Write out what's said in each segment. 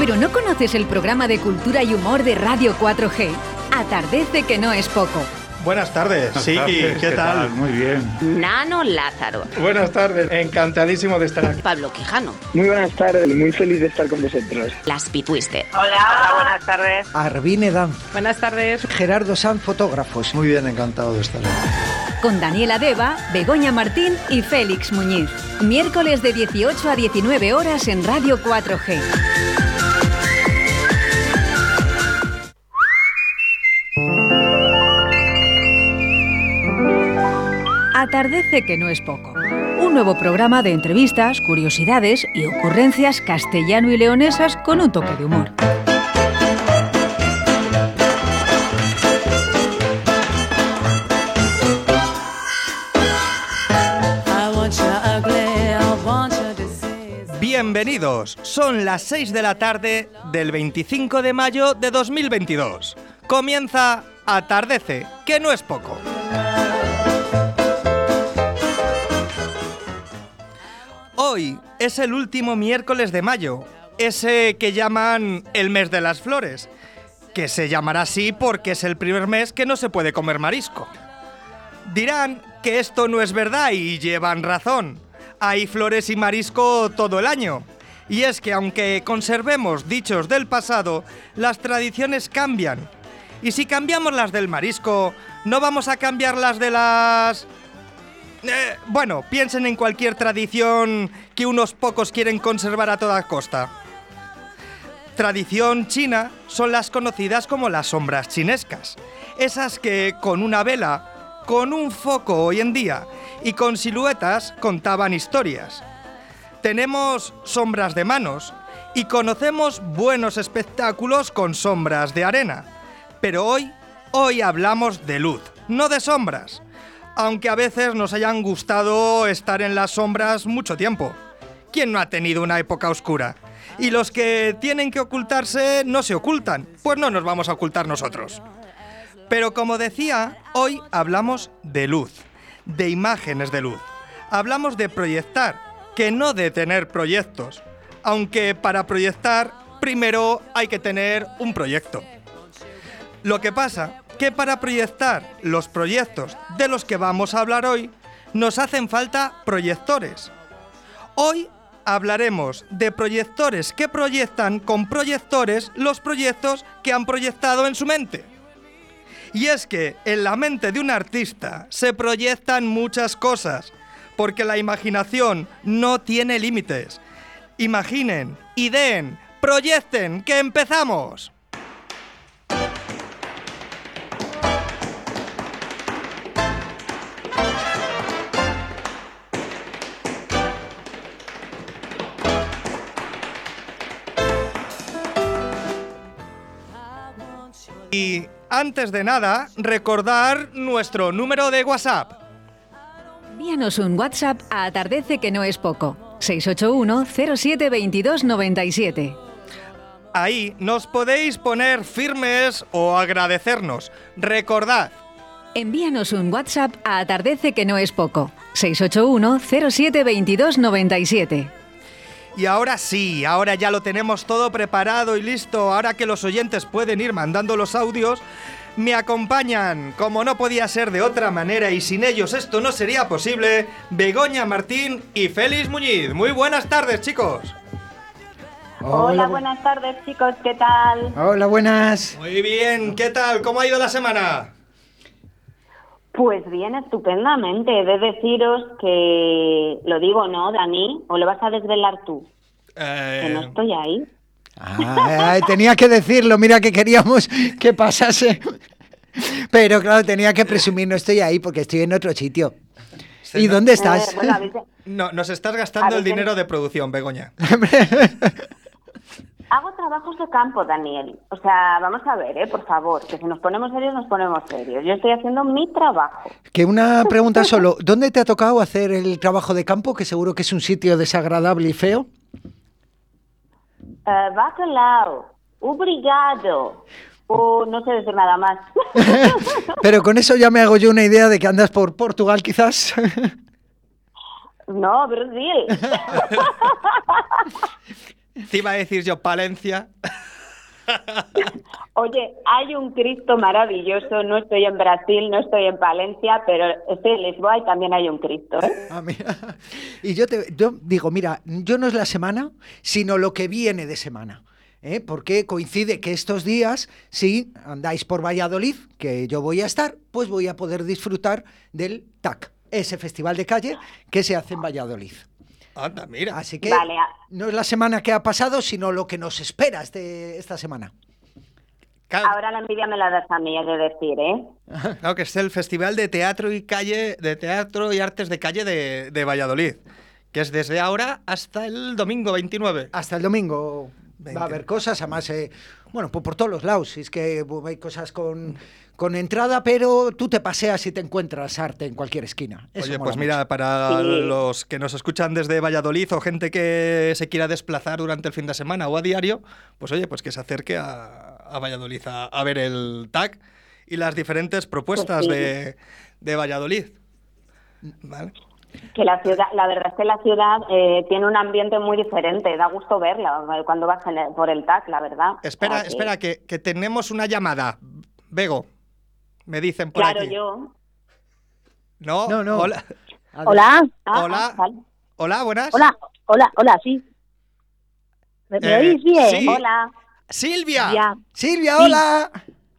¿Pero no conoces el programa de cultura y humor de Radio 4G? Atardece que no es poco. Buenas tardes, sí, ¿qué, tal? Muy bien. Nano Lázaro. Buenas tardes, encantadísimo de estar aquí. Pablo Quijano. Muy buenas tardes, muy feliz de estar con vosotros. Las Pitwister. Hola, hola, buenas tardes. Arvine Dan. Buenas tardes. Gerardo Sanz, fotógrafos. Muy bien, encantado de estar aquí. Con Daniela Deva, Begoña Martín y Félix Muñiz. Miércoles de 18 a 19 horas en Radio 4G. Atardece que no es poco. Un nuevo programa de entrevistas, curiosidades y ocurrencias castellano y leonesas con un toque de humor. Bienvenidos, son las 6 de la tarde del 25 de mayo de 2022. Comienza Atardece, que no es poco. Hoy es el último miércoles de mayo, ese que llaman el mes de las flores, que se llamará así porque es el primer mes que no se puede comer marisco. Dirán que esto no es verdad y llevan razón. Hay flores y marisco todo el año. Y es que aunque conservemos dichos del pasado, las tradiciones cambian. Y si cambiamos las del marisco, no vamos a cambiar las de las... Eh, bueno, piensen en cualquier tradición que unos pocos quieren conservar a toda costa. Tradición china son las conocidas como las sombras chinescas. Esas que con una vela, con un foco hoy en día y con siluetas contaban historias. Tenemos sombras de manos y conocemos buenos espectáculos con sombras de arena. Pero hoy, hoy hablamos de luz, no de sombras aunque a veces nos hayan gustado estar en las sombras mucho tiempo. ¿Quién no ha tenido una época oscura? Y los que tienen que ocultarse no se ocultan, pues no nos vamos a ocultar nosotros. Pero como decía, hoy hablamos de luz, de imágenes de luz. Hablamos de proyectar, que no de tener proyectos. Aunque para proyectar, primero hay que tener un proyecto. Lo que pasa que para proyectar los proyectos de los que vamos a hablar hoy, nos hacen falta proyectores. Hoy hablaremos de proyectores que proyectan con proyectores los proyectos que han proyectado en su mente. Y es que en la mente de un artista se proyectan muchas cosas, porque la imaginación no tiene límites. Imaginen, ideen, proyecten, que empezamos. Y antes de nada, recordar nuestro número de WhatsApp. Envíanos un WhatsApp a Atardece que no es poco. 681 07 22 97. Ahí nos podéis poner firmes o agradecernos. Recordad. Envíanos un WhatsApp a Atardece que no es poco. 681 07 22 97. Y ahora sí, ahora ya lo tenemos todo preparado y listo. Ahora que los oyentes pueden ir mandando los audios, me acompañan, como no podía ser de otra manera y sin ellos esto no sería posible, Begoña Martín y Félix Muñiz. Muy buenas tardes, chicos. Hola, buenas tardes, chicos, ¿qué tal? Hola, buenas. Muy bien, ¿qué tal? ¿Cómo ha ido la semana? Pues bien, estupendamente. He de deciros que lo digo, ¿no, Dani? ¿O lo vas a desvelar tú? Eh, Que no estoy ahí. Ah, ay, tenía que decirlo, mira que queríamos que pasase. Pero claro, tenía que presumir, no estoy ahí porque estoy en otro sitio. ¿Y no- dónde estás? Eh, bueno, No, nos estás gastando el dinero de producción, Begoña. hago trabajos de campo, Daniel. O sea, vamos a ver, ¿eh? Por favor, que si nos ponemos serios, nos ponemos serios. Yo estoy haciendo mi trabajo. Que una pregunta solo, ¿dónde te ha tocado hacer el trabajo de campo? Que seguro que es un sitio desagradable y feo. Eh, bacalao, obrigado. O no sé decir nada más. Pero con eso ya me hago yo una idea de que andas por Portugal quizás. no, Brasil. Te iba a decir yo Palencia. Oye, hay un Cristo maravilloso. No estoy en Brasil, no estoy en Palencia, pero estoy en Lisboa y también hay un Cristo. ¿eh? Ah, mira. Y yo te yo digo, mira, yo no es la semana, sino lo que viene de semana. ¿eh? Porque coincide que estos días, si andáis por Valladolid, que yo voy a estar, pues voy a poder disfrutar del TAC, ese festival de calle que se hace en Valladolid. Anda, mira. Así que Vale, no es la semana que ha pasado, sino lo que nos espera este, esta semana. Claro, Ahora la envidia me la das a mí, es de decir, ¿eh? claro que es el Festival de Teatro y Calle, de Teatro y Artes de Calle de, de Valladolid, que es desde ahora hasta el domingo 29. Hasta el domingo va Venga. a haber cosas, además, eh, bueno, por, por todos los lados. Es que hay cosas con, con entrada, pero tú te paseas y te encuentras arte en cualquier esquina. Eso Oye, pues mucho. mira, para Sí. los que nos escuchan desde Valladolid o gente que se quiera desplazar durante el fin de semana o a diario, pues oye, pues que se acerque a, a Valladolid a, a ver el TAC y las diferentes propuestas Pues sí. de, de Valladolid. ¿Vale? Que la ciudad, la verdad es que la ciudad eh, tiene un ambiente muy diferente, da gusto verla eh, cuando vas en el- por el TAC, la verdad. Espera, espera, que, que tenemos una llamada. Bego, me dicen por Claro, aquí. yo. No, No, no. Hola. Hola, Ah, Hola. ah, vale. hola, buenas. hola, hola, hola, sí. ¿Me, me Eh, oís bien? sí. Hola. Silvia, Ya. Silvia, Sí. hola.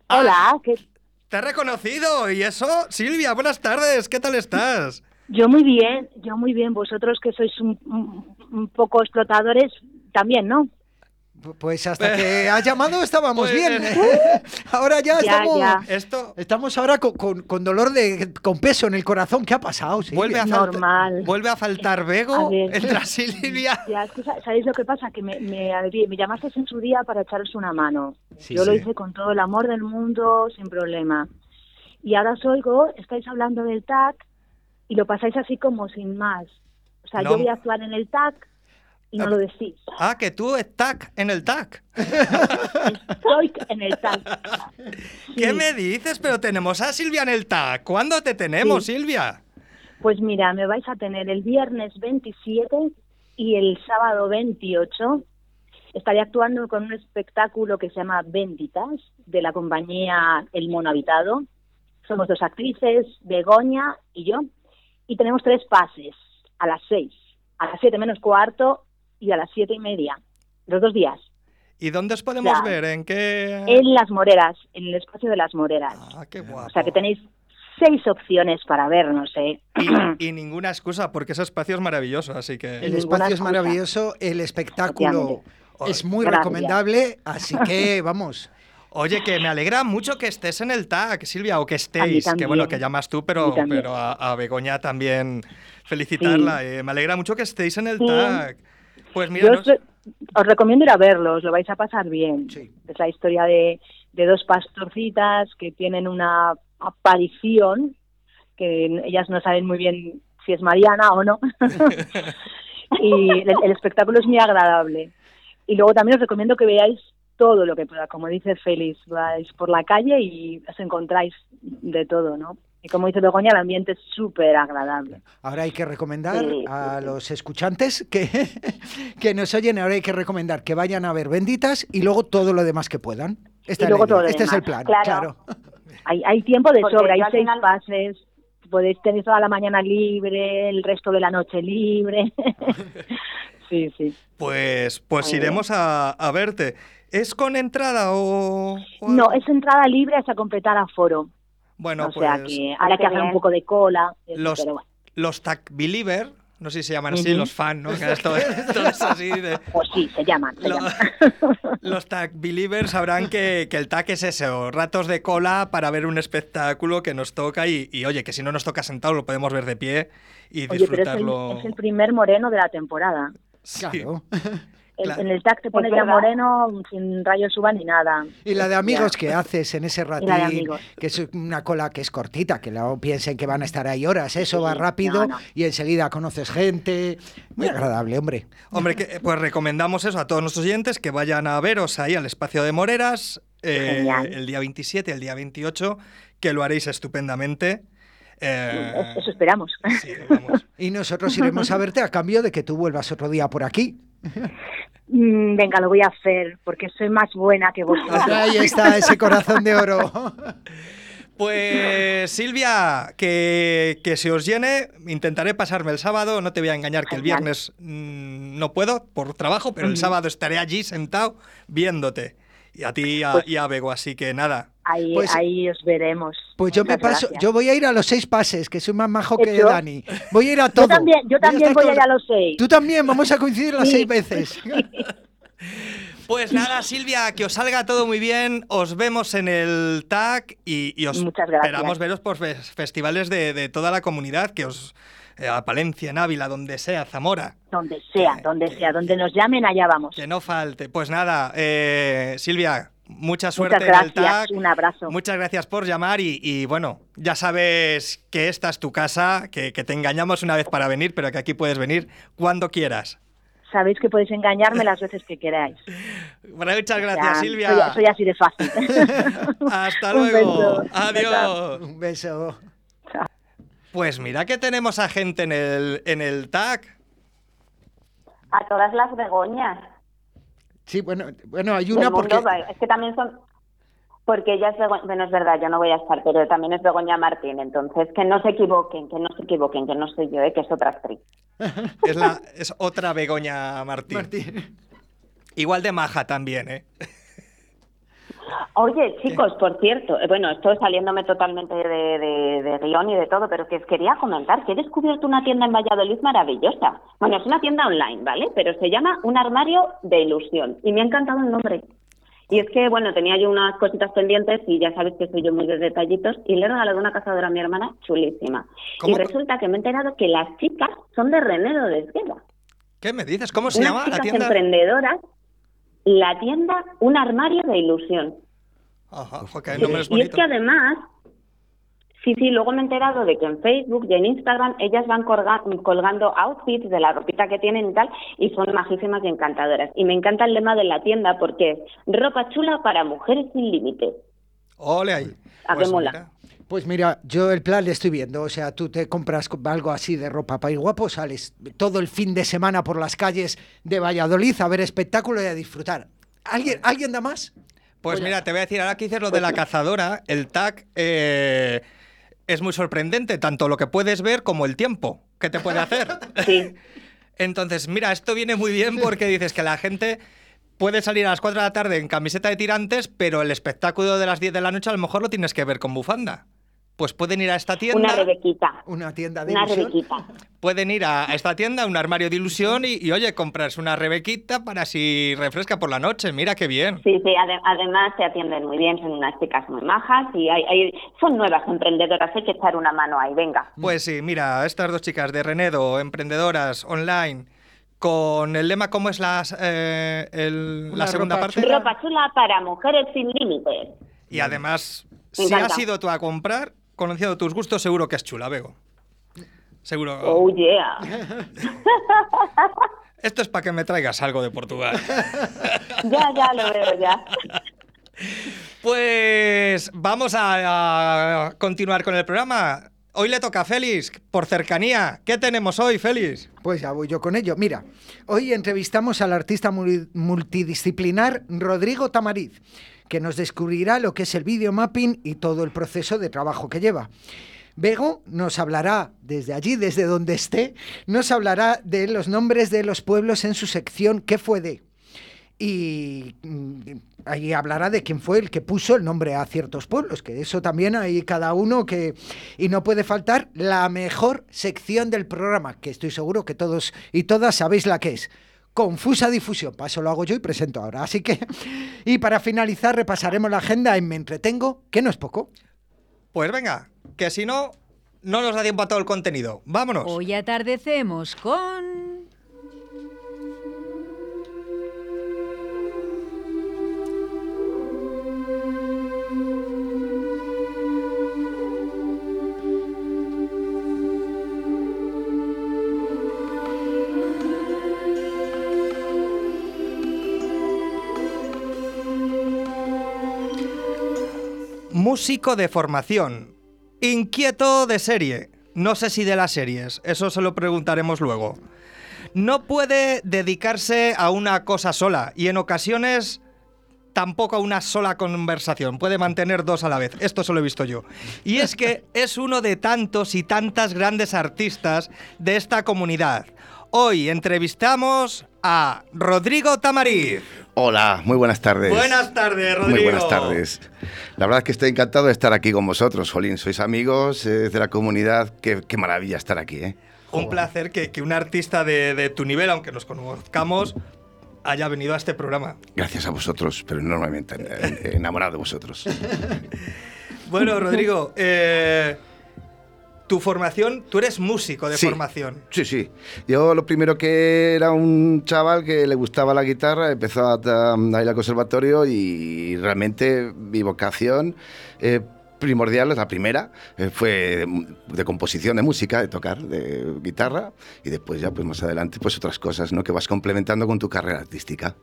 Ah. Hola, que te he reconocido. ¿Y eso? Silvia, buenas tardes. ¿Qué tal estás? Yo muy bien, yo muy bien. Vosotros que sois un, un- un poco explotadores, también, ¿no? Pu- Pues hasta que has llamado estábamos Pues, bien. eh. ahora ya, Ya, estamos. ya. Esto Estamos ahora con, con- con dolor de. con peso en el corazón. ¿Qué ha pasado? Vuelve a, Normal. vuelve a faltar ver. Entra Silvia. Ya, es que sa- ¿sabéis lo que pasa? Que me, me, me llamasteis en su día para echaros una mano. Sí, yo lo hice con todo el amor del mundo, sin problema. Y ahora os oigo, estáis hablando del TAC y lo pasáis así como sin más. O sea, No. yo voy a actuar en el TAC y no Ah. lo decís. Ah, que tú estás en el TAC. Estoy en el TAC. ¿Qué me dices? Pero tenemos a Silvia en el TAC. ¿Cuándo te tenemos, Sí. Silvia? Pues mira, me vais a tener el viernes 27 y el sábado 28. Estaré actuando con un espectáculo que se llama Benditas, de la compañía El Mono Habitado. Somos dos actrices, Begoña y yo. Y tenemos tres pases, a las seis, a las siete menos cuarto y a las siete y media. Los dos días. ¿Y dónde os podemos Ya. ver? ¿En qué...? En Las Moreras, en el espacio de Las Moreras. Ah, qué guapo. O sea que tenéis seis opciones para vernos, ¿eh? Y, y ninguna excusa, porque ese espacio es maravilloso, así que... El espacio es maravilloso, el espectáculo es muy Gracias. recomendable, así que vamos. Oye, que me alegra mucho que estés en el TAC, Silvia, o que estéis, que bueno, que llamas tú, pero, pero a, a Begoña también felicitarla. eh, me alegra mucho que estéis en el Sí. TAC. Pues mira, os, os recomiendo ir a verlos, lo vais a pasar bien. Sí. Es la historia de, de dos pastorcitas que tienen una aparición, que ellas no saben muy bien si es Mariana o no. y el, el espectáculo es muy agradable. Y luego también os recomiendo que veáis todo lo que pueda, como dice Félix, vais por la calle y os encontráis de todo, ¿no? Y como dice Begoña, el ambiente es súper agradable. Ahora hay que recomendar Sí, a sí, los escuchantes que, que nos oyen, ahora hay que recomendar que vayan a ver benditas y luego todo lo demás que puedan. Esta Y luego todo lo este es el demás, plan, claro. claro. Hay, hay tiempo de Porque sobra, hay seis final- pases, podéis tener toda la mañana libre, el resto de la noche libre. sí, sí. pues, pues Muy iremos a, a verte. ¿Es con entrada o...? o No, es entrada libre hasta completar aforo. Bueno, o pues sea que habrá qué que hacer un poco de cola, eso, los, pero bueno. los TAC Believer, no sé si se llaman así, los fan, ¿no? Que esto, esto es así de... Pues sí, se llaman. se Lo- llaman. Los tag believers sabrán que, que el tag es eso, ratos de cola para ver un espectáculo que nos toca y, y, oye, que si no nos toca sentado lo podemos ver de pie y Oye, pero es el, disfrutarlo. es el primer moreno de la temporada. Sí. Claro. Claro. En el tag te pones Es ya moreno sin rayos suba ni nada. Y la de amigos Ya. que haces en ese ratín, que es una cola que es cortita, que no piensen que van a estar ahí horas, eso va rápido no, no. y enseguida conoces gente. Muy agradable, hombre. Hombre, que, pues recomendamos eso a todos nuestros oyentes que vayan a veros ahí al espacio de Moreras eh, el día 27, el día 28, que lo haréis estupendamente. Eh, Eso esperamos. sí. Y nosotros iremos a verte a cambio de que tú vuelvas otro día por aquí. Mm, venga, lo voy a hacer porque soy más buena que vosotros. Ahí está ese corazón de oro. Pues Silvia, que, que se os llene, intentaré pasarme el sábado, no te voy a engañar que el viernes mm, no puedo por trabajo, pero el sábado estaré allí sentado viéndote. Y a ti y a, Pues- y a Bego, así que nada. Ahí, Pues- ahí os veremos. Pues yo me paso, gracias. yo voy a ir a los seis pases, que soy más majo que ¿Hecho? Dani. Voy a ir a todo. Yo también, yo también estar voy todo- allá a los seis. Tú también, vamos a coincidir las Sí. seis veces. Pues nada, Silvia, que os salga todo muy bien. Os vemos en el TAC y, y os esperamos veros por fes- festivales de, de toda la comunidad, que os eh, a Palencia, en Ávila, donde sea, Zamora. Donde sea, donde sea, donde nos llamen, allá vamos. Que no falte. Pues nada, eh, Silvia, mucha suerte Muchas en el gracias, TAC. un abrazo. Muchas gracias por llamar y, y, bueno, ya sabes que esta es tu casa, que, que te engañamos una vez para venir, pero que aquí puedes venir cuando quieras. Sabéis que podéis engañarme las veces que queráis. Bueno, muchas gracias, Ya, Silvia. Soy, soy así de fácil. Hasta Un luego. beso. Adiós. Un beso. Pues mira que tenemos a gente en el, en el TAC. A todas las Begoñas. Sí, bueno, bueno, hay una porque es que también son porque ella es Begoña, bueno, es verdad, yo no voy a estar, pero también es Begoña Martín, entonces que no se equivoquen, que no se equivoquen, que no soy yo, eh, que es otra actriz. Es, la, es otra Begoña Martín. Martín. Igual de maja también, ¿eh? Oye, chicos, por cierto, eh, bueno, estoy saliéndome totalmente de, de, de guion y de todo, pero que os quería comentar que he descubierto una tienda en Valladolid maravillosa. Bueno, es una tienda online, ¿vale? Pero se llama Un Armario de Ilusión y me ha encantado el nombre. Y es que, bueno, tenía yo unas cositas pendientes y ya sabes que soy yo muy de detallitos y le he regalado una cazadora a mi hermana chulísima. ¿Cómo? Y resulta que me he enterado que las chicas son de Renedo de Esgueva. ¿Qué me dices? ¿Cómo se Unas llama la tienda? emprendedoras. La tienda Un Armario de Ilusión. Ajá, ok, el Sí, nombre es y es que además, sí, sí, luego me he enterado de que en Facebook y en Instagram ellas van colga- colgando outfits de la ropita que tienen y tal, y son majísimas y encantadoras. Y me encanta el lema de la tienda porque es ropa chula para mujeres sin límites. Ole ahí. ¿A qué mola? mira, Pues mira, yo el plan le estoy viendo, o sea, tú te compras co- algo así de ropa para ir guapo, sales todo el fin de semana por las calles de Valladolid a ver espectáculo y a disfrutar. ¿Alguien, ¿alguien da más? Pues mira, te voy a decir, ahora que dices lo de la cazadora, el tag eh, es muy sorprendente, tanto lo que puedes ver como el tiempo que te puede hacer. Sí. Entonces, mira, esto viene muy bien porque dices que la gente puede salir a las 4 de la tarde en camiseta de tirantes, pero el espectáculo de las 10 de la noche a lo mejor lo tienes que ver con bufanda. Pues pueden ir a esta tienda. Una rebequita. Una tienda de Una ilusión. rebequita. Pueden ir a esta tienda, un armario de ilusión y, y, oye, comprarse una rebequita para si refresca por la noche. Mira qué bien. Sí, sí, ade- además se atienden muy bien, son unas chicas muy majas y hay, hay- son nuevas emprendedoras, hay que echar una mano ahí, venga. Pues sí, mira, estas dos chicas de Renedo, emprendedoras online, con el lema, ¿cómo es las, eh, el- la segunda ropa parte? chula. Ropa chula para mujeres sin límites. Y además, Me si encanta. has ido tú a comprar, conociendo tus gustos, seguro que es chula, Bego. Seguro. Oh, yeah. Esto es para que me traigas algo de Portugal. ya, ya lo veo, ya. Pues vamos a, a continuar con el programa. Hoy le toca a Félix, por cercanía. ¿Qué tenemos hoy, Félix? Pues ya voy yo con ello. Mira, hoy entrevistamos al artista mul- multidisciplinar Rodrigo Tamariz, que nos descubrirá lo que es el videomapping y todo el proceso de trabajo que lleva. Bego nos hablará desde allí, desde donde esté, nos hablará de los nombres de los pueblos en su sección ¿Qué fue de? Y mm, ahí hablará de quién fue el que puso el nombre a ciertos pueblos, que eso también hay cada uno que... Y no puede faltar la mejor sección del programa, que estoy seguro que todos y todas sabéis la que es. Confusa difusión, paso lo hago yo y presento ahora. Así que, y para finalizar, repasaremos la agenda en Me Entretengo, que no es poco. Pues venga, que si no, no nos da tiempo a todo el contenido. Vámonos. Hoy atardecemos con... Músico de formación. Inquieto de serie. No sé si de las series, eso se lo preguntaremos luego. no puede dedicarse a una cosa sola y en ocasiones tampoco a una sola conversación, puede mantener dos a la vez. Esto solo he visto yo. Y es que es uno de tantos y tantas grandes artistas de esta comunidad. Hoy entrevistamos a Rodrigo Tamariz. Hola, muy buenas tardes. Buenas tardes, Rodrigo. Muy buenas tardes. La verdad es que estoy encantado de estar aquí con vosotros, Jolín. Sois amigos eh, de la comunidad. Qué, qué maravilla estar aquí, ¿eh? Un placer que, que un artista de, de tu nivel, aunque nos conozcamos, haya venido a este programa. Gracias a vosotros, pero enormemente en- enamorado de vosotros. Bueno, Rodrigo, eh, tu formación, tú eres músico de Sí. formación. Sí, sí. Yo lo primero que era un chaval que le gustaba la guitarra, empezó a, a ir al conservatorio y realmente mi vocación eh, primordial, la primera, eh, fue de, de composición de música, de tocar de guitarra y después ya pues más adelante pues otras cosas, ¿no? Que vas complementando con tu carrera artística.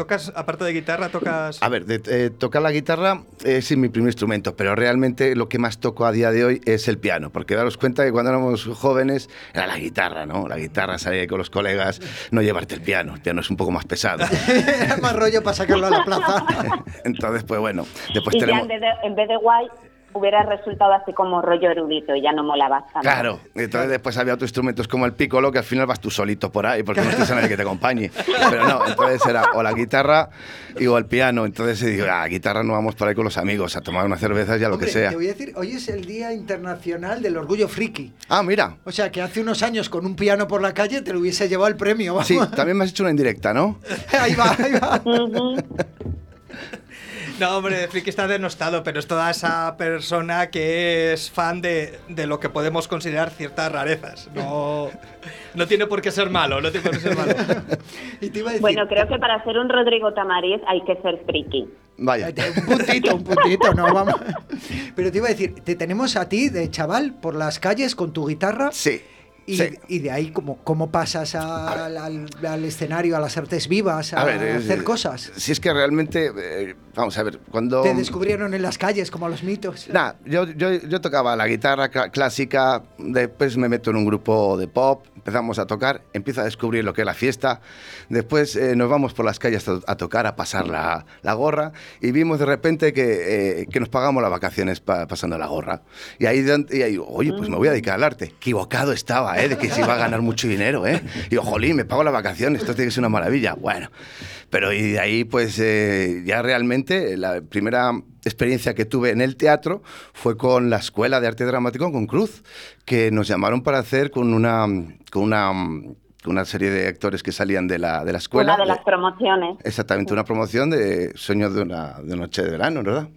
¿Tocas, aparte de guitarra, tocas...? A ver, de- eh, tocar la guitarra es mi primer instrumento, pero realmente lo que más toco a día de hoy es el piano, porque daros cuenta que cuando éramos jóvenes era la guitarra, ¿no? La guitarra, salir con los colegas, no llevarte el piano, el piano es un poco más pesado. Era más rollo para sacarlo a la plaza. Entonces, pues bueno, después y ya tenemos... en vez, de, en vez de guay, hubiera resultado así como rollo erudito y ya no molaba tanto. Claro, entonces después había otros instrumentos como el piccolo que al final vas tú solito por ahí porque no tienes a nadie que te acompañe. Pero no, entonces era o la guitarra y o el piano. Entonces digo, ah, guitarra no vamos por ahí con los amigos a tomar unas cervezas y a lo Hombre, que sea. Te voy a decir, hoy es el Día Internacional del Orgullo Friki. Ah, mira. O sea, que hace unos años con un piano por la calle te lo hubiese llevado el premio. vamos. Sí, también me has hecho una indirecta, ¿no? ahí va, ahí va. No, hombre, Friki está denostado, pero es toda esa persona que es fan de, de lo que podemos considerar ciertas rarezas. No, no tiene por qué ser malo, no tiene por qué ser malo. Y te iba a decir, Bueno, creo que para ser un Rodrigo Tamariz hay que ser friki. Vaya. Un puntito, un puntito, no vamos. Pero te iba a decir, te tenemos a ti de chaval por las calles con tu guitarra. Sí. Y, sí. y de ahí, ¿cómo, cómo pasas a- al, al- al escenario, a las artes vivas, a, A ver, es- hacer cosas? Si es que realmente, eh, vamos a ver, cuando... Te descubrieron en las calles, como los mitos. Nah, yo, yo, yo tocaba la guitarra clásica, después me meto en un grupo de pop, empezamos a tocar, empiezo a descubrir lo que es la fiesta, después eh, nos vamos por las calles a, tocar, a pasar la, la gorra, y vimos de repente que, eh, que nos pagamos las vacaciones pa- pasando la gorra. Y ahí, y ahí, oye, pues me voy a dedicar al arte. Equivocado estaba, ¿eh? De que se iba a ganar mucho dinero, ¿eh? Y yo, jolín, me pago las vacaciones, esto tiene que ser una maravilla. Bueno, pero y de ahí, pues eh, ya realmente la primera experiencia que tuve en el teatro fue con la Escuela de Arte Dramático con Cruz, que nos llamaron para hacer con una, con una, una serie de actores que salían de la, de la escuela. Una de las promociones. Exactamente, una promoción de Sueño de una, de una noche de verano, ¿verdad?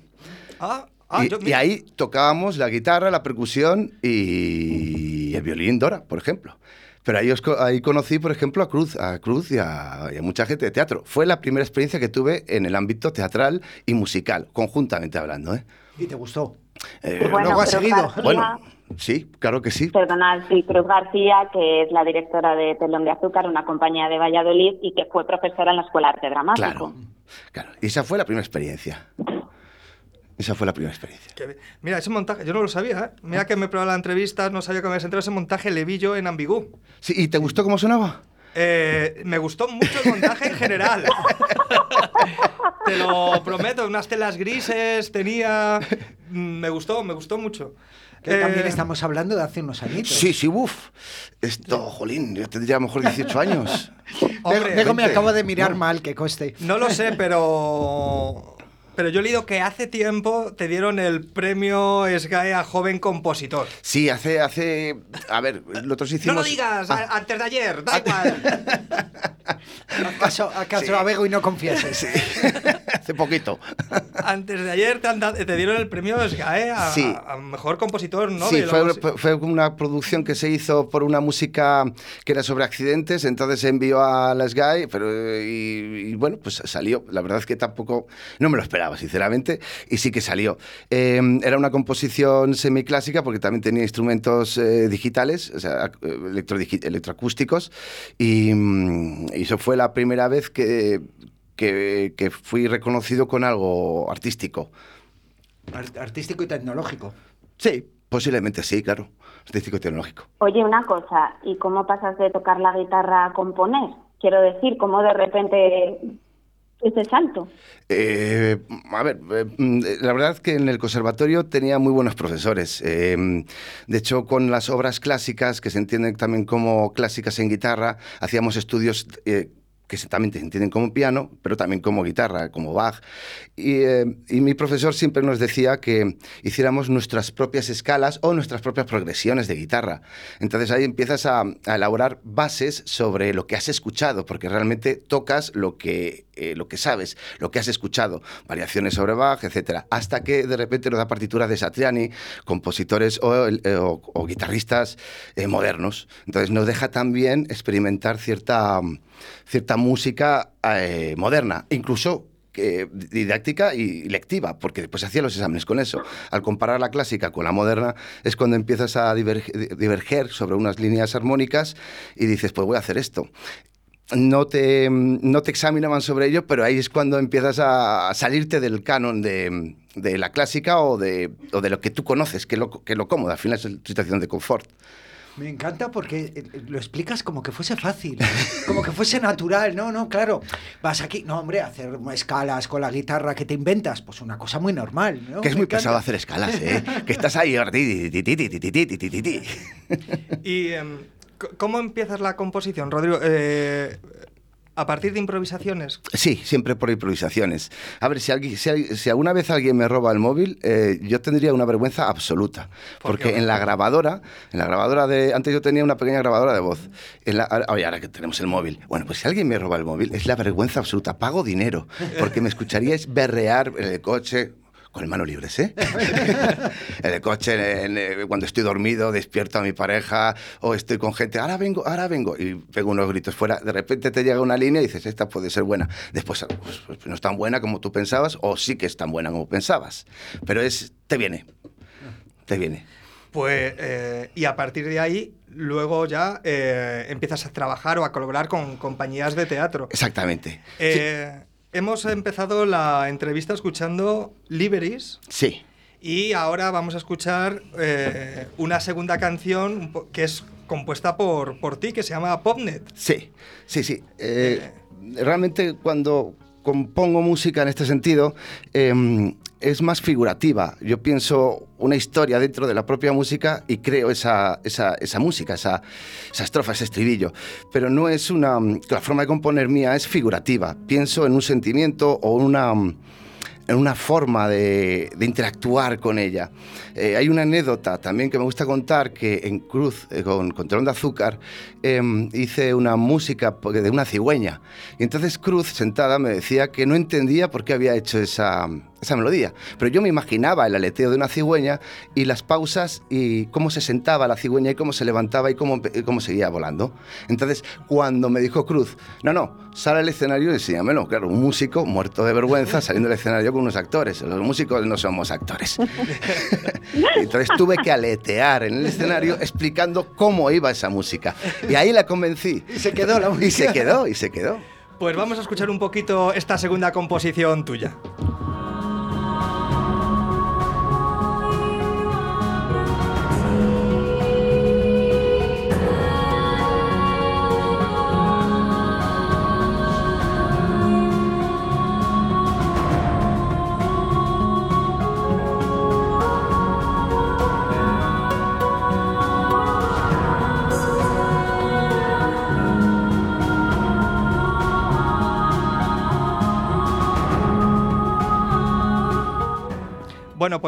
Ah, ah, y, yo- y ahí tocábamos la guitarra, la percusión y el violín Dora, por ejemplo. Pero ahí, os ahí conocí, por ejemplo, a Cruz, a Cruz y a, y a mucha gente de teatro. Fue la primera experiencia que tuve en el ámbito teatral y musical, conjuntamente hablando. ¿eh? Y te gustó. Eh, Bueno, luego ha seguido. García- bueno, sí, claro que sí. Perdonad, sí, Cruz García, que es la directora de Telón de Azúcar, una compañía de Valladolid, y que fue profesora en la Escuela de Arte Dramático. Claro, claro. Y esa fue la primera experiencia. Esa fue la primera experiencia. que- mira, ese montaje, yo no lo sabía, ¿eh? Mira que me probaba la entrevista, no sabía que me habías entrado ese montaje, le vi yo en Ambigú. Sí, ¿Y te gustó cómo sonaba? Eh, me gustó mucho el montaje en general. Te lo prometo, unas telas grises tenía. Mm, Me gustó, me gustó mucho. Que Eh, también estamos hablando de hace unos añitos. Sí, sí, uff. Esto, jolín, yo tendría a lo mejor 18 años. hombre, Luego me acabo de mirar No. mal, que coste. No lo sé, pero. Pero yo he leído que hace tiempo te dieron el premio SGAE a joven compositor. Sí, hace, hace, a ver, nosotros hicimos... No lo digas, Ah, a- antes de ayer, da igual. ¿Acaso, acaso abego y no confieses? sí, hace poquito. antes de ayer te, han dado- te dieron el premio SGAE a, Sí. a mejor compositor, ¿no? sí, fue, fue una producción que se hizo por una música que era sobre accidentes, entonces se envió a la Sky, pero eh, y, y bueno, pues salió. La verdad es que tampoco, no me lo esperaba, sinceramente, y sí que salió. Eh, era una composición semiclásica porque también tenía instrumentos eh, digitales, o sea, electroacústicos, y, mm, y eso fue la primera vez que, que, que fui reconocido con algo artístico. Ar- Artístico y tecnológico. Sí, Posiblemente sí, claro. Artístico y tecnológico. Oye, una cosa, ¿y cómo pasas de tocar la guitarra a componer? Quiero decir, ¿cómo de repente ese salto? Eh, a ver, eh, la verdad es que en el conservatorio tenía muy buenos profesores. Eh, de hecho, con las obras clásicas, que se entienden también como clásicas en guitarra, hacíamos estudios eh, que también se entienden como piano, pero también como guitarra, como Bach. Y, eh, y mi profesor siempre nos decía que hiciéramos nuestras propias escalas o nuestras propias progresiones de guitarra. Entonces ahí empiezas a, a elaborar bases sobre lo que has escuchado, porque realmente tocas lo que, eh, lo que sabes, lo que has escuchado, variaciones sobre Bach, etcétera, hasta que de repente nos da partituras de Satriani, compositores o, eh, guitarristas eh, modernos. Entonces nos deja también experimentar cierta, cierta música moderna, incluso didáctica y lectiva, porque después hacía los exámenes con eso. Al comparar la clásica con la moderna es cuando empiezas a diverge- diverger sobre unas líneas armónicas y dices, pues voy a hacer esto no te, no te examinaban sobre ello, pero ahí es cuando empiezas a salirte del canon de, de la clásica o de, o de, lo que tú conoces, que es lo, que lo cómodo, al final es tu situación de confort. Me encanta porque eh, eh, lo explicas como que fuese fácil, como que fuese natural. No, no, claro. Vas aquí, no, hombre, hacer escalas con la guitarra que te inventas, pues una cosa muy normal. ¿no? Que es muy encanta. pesado hacer escalas, ¿eh? que estás ahí. Y, um, cómo empiezas la composición, Rodrigo? Eh, ¿A partir de improvisaciones? Sí, siempre por improvisaciones. A ver, si, alguien, si, al- si alguna vez alguien me roba el móvil, eh, yo tendría una vergüenza absoluta. ¿Por Porque qué? en la grabadora, en la grabadora de... Antes yo tenía una pequeña grabadora de voz. En la, oye, ahora que tenemos el móvil. Bueno, pues si alguien me roba el móvil, es la vergüenza absoluta. Pago dinero. Porque me escucharíais berrear en el coche... Con manos libres, ¿eh? en el coche, en- en- cuando estoy dormido, despierto a mi pareja o estoy con gente, ahora vengo, ahora vengo, y pego unos gritos fuera. De repente te llega una línea y dices, esta puede ser buena. Después pues, pues, no es tan buena como tú pensabas o sí que es tan buena como pensabas. Pero es, te viene, te viene. Pues, eh, y a partir de ahí, luego ya eh, empiezas a trabajar o a colaborar con compañías de teatro. Exactamente. Eh, Hemos empezado la entrevista escuchando Liberis Sí. y ahora vamos a escuchar eh, una segunda canción que es compuesta por, por ti, que se llama Popnet. Sí, sí, sí. Eh, realmente cuando compongo música en este sentido eh, es más figurativa. Yo pienso una historia dentro de la propia música y creo esa, esa, esa música, esa, esa estrofa, ese estribillo. Pero no es una... La forma de componer mía es figurativa. Pienso en un sentimiento o una en una forma de, interactuar con ella. Eh, hay una anécdota también que me gusta contar, que en Cruz, eh, con, con Telón de Azúcar, eh, hice una música de una cigüeña. Y entonces Cruz, sentada, me decía que no entendía por qué había hecho esa, esa melodía. Pero yo me imaginaba el aleteo de una cigüeña y las pausas y cómo se sentaba la cigüeña y cómo se levantaba y cómo, y cómo seguía volando. Entonces, cuando me dijo Cruz, no, no, sale al escenario y enséñamelo. Claro, un músico muerto de vergüenza saliendo del escenario con unos actores. Los músicos no somos actores. Entonces tuve que aletear en el escenario explicando cómo iba esa música. Y ahí la convencí. Y se quedó la música. Y se quedó, y se quedó. Pues vamos a escuchar un poquito esta segunda composición tuya.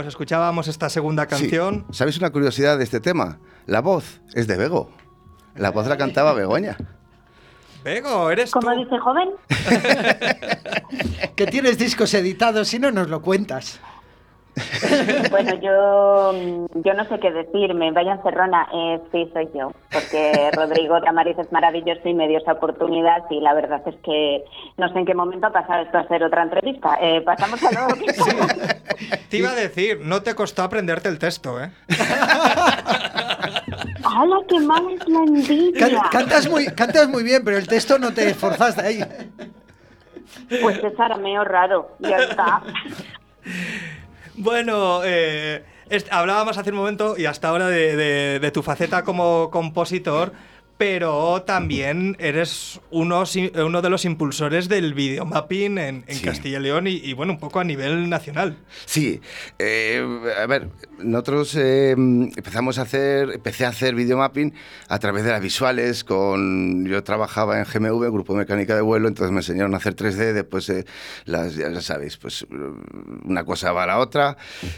Pues escuchábamos esta segunda canción. Sí. ¿Sabéis una curiosidad de este tema? La voz es de Bego. La voz la cantaba Begoña. Bego, eres tú. ¿Cómo dice joven? Que tienes discos editados y no nos lo cuentas. Bueno, yo, mm, yo no sé qué decirme. Vaya encerrona, eh, sí, soy yo. Porque Rodrigo Tamariz es maravilloso y me dio esa oportunidad y la verdad es que no sé en qué momento ha pasado esto a ser otra entrevista. Eh, pasamos a lo que Te iba a decir, no te costó aprenderte el texto, ¿eh? ¡Hala, qué mal es la envidia! Can- cantas, muy, cantas muy bien, pero el texto no te esforzaste ahí. Pues es arameo raro, ya está. Bueno, eh, hablábamos hace un momento y hasta ahora de tu faceta como compositor pero también eres uno, uno de los impulsores del videomapping en, en Castilla y León y, bueno, un poco a nivel nacional. Sí, eh, a ver, nosotros eh, empezamos a hacer, empecé a hacer videomapping a través de las visuales, con, yo trabajaba en GMV, Grupo de Mecánica de Vuelo, entonces me enseñaron a hacer 3D, después eh, las, ya sabéis, pues una cosa va a la otra,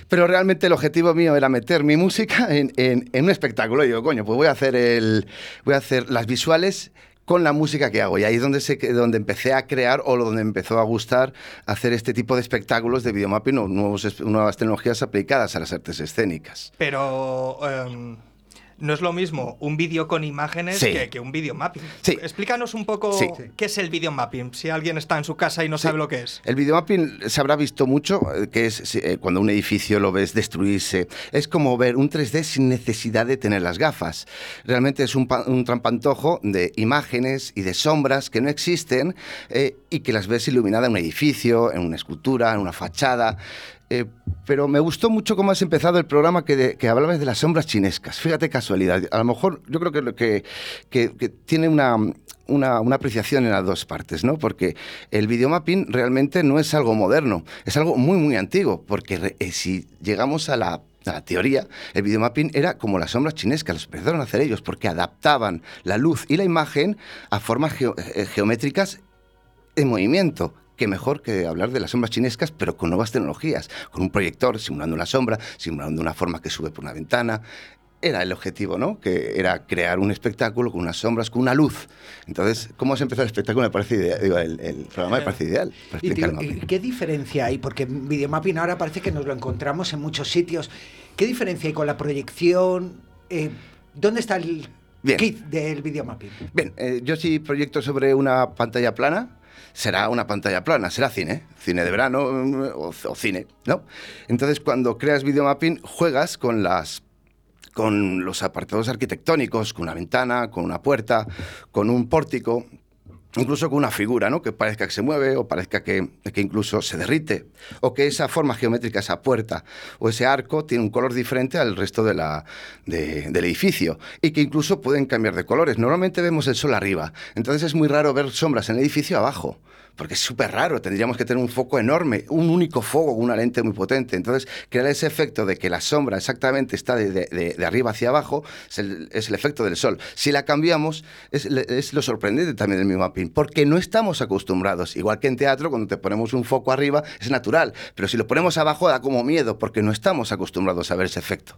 pero realmente el objetivo mío era meter mi música en, en, en un espectáculo, y digo, coño, pues voy a hacer el... Voy a hacer las visuales con la música que hago. Y ahí es donde, donde empecé a crear o donde empezó a gustar hacer este tipo de espectáculos de videomapping o nuevas tecnologías aplicadas a las artes escénicas. Pero... Em, no es lo mismo un vídeo con imágenes que, un video mapping. Explícanos un poco qué es el video mapping, si alguien está en su casa y no sabe lo que es. El video mapping se habrá visto mucho, eh, que es eh, cuando un edificio lo ves destruirse. Es como ver un 3D sin necesidad de tener las gafas. Realmente es un, un trampantojo de imágenes y de sombras que no existen eh, y que las ves iluminada en un edificio, en una escultura, en una fachada. Eh, pero me gustó mucho cómo has empezado el programa que, que, hablabas de las sombras chinescas. Fíjate casualidad. A lo mejor yo creo que, que, que tiene una, una, una, apreciación en las dos partes, ¿no? Porque el videomapping realmente no es algo moderno, es algo muy, muy antiguo. Porque eh, si llegamos a la la teoría, el videomapping era como las sombras chinescas, los empezaron a hacer ellos, porque adaptaban la luz y la imagen a formas eh, geométricas en movimiento, qué mejor que hablar de las sombras chinescas, pero con nuevas tecnologías, con un proyector simulando una sombra, simulando una forma que sube por una ventana. Era el objetivo, ¿no? Que era crear un espectáculo con unas sombras, con una luz. Entonces, ¿cómo se empezó el espectáculo? Me parece ideal, el, programa me parece ideal. ¿Y, qué diferencia hay? Porque videomapping ahora parece que nos lo encontramos en muchos sitios. ¿Qué diferencia hay con la proyección? Eh, ¿Dónde está el kit del videomapping? Bien, eh, yo sí proyecto sobre una pantalla plana, será una pantalla plana, será cine, cine de verano mm, o, cine, ¿no? Entonces, cuando creas videomapping, juegas con las con los apartados arquitectónicos, con una ventana, con una puerta, con un pórtico, incluso con una figura, ¿no? Que parezca que se mueve o parezca que, que, incluso se derrite, o que esa forma geométrica, esa puerta o ese arco tiene un color diferente al resto del edificio y que incluso pueden cambiar de colores. Normalmente vemos el sol arriba, entonces es muy raro ver sombras en el edificio abajo porque es súper raro, tendríamos que tener un foco enorme, un único foco una lente muy potente. Entonces, crear ese efecto de que la sombra exactamente está de, arriba hacia abajo es el, efecto del sol. Si la cambiamos, es, lo sorprendente también del mi mapping, porque no estamos acostumbrados. Igual que en teatro, cuando te ponemos un foco arriba, es natural, pero si lo ponemos abajo da como miedo, porque no estamos acostumbrados a ver ese efecto.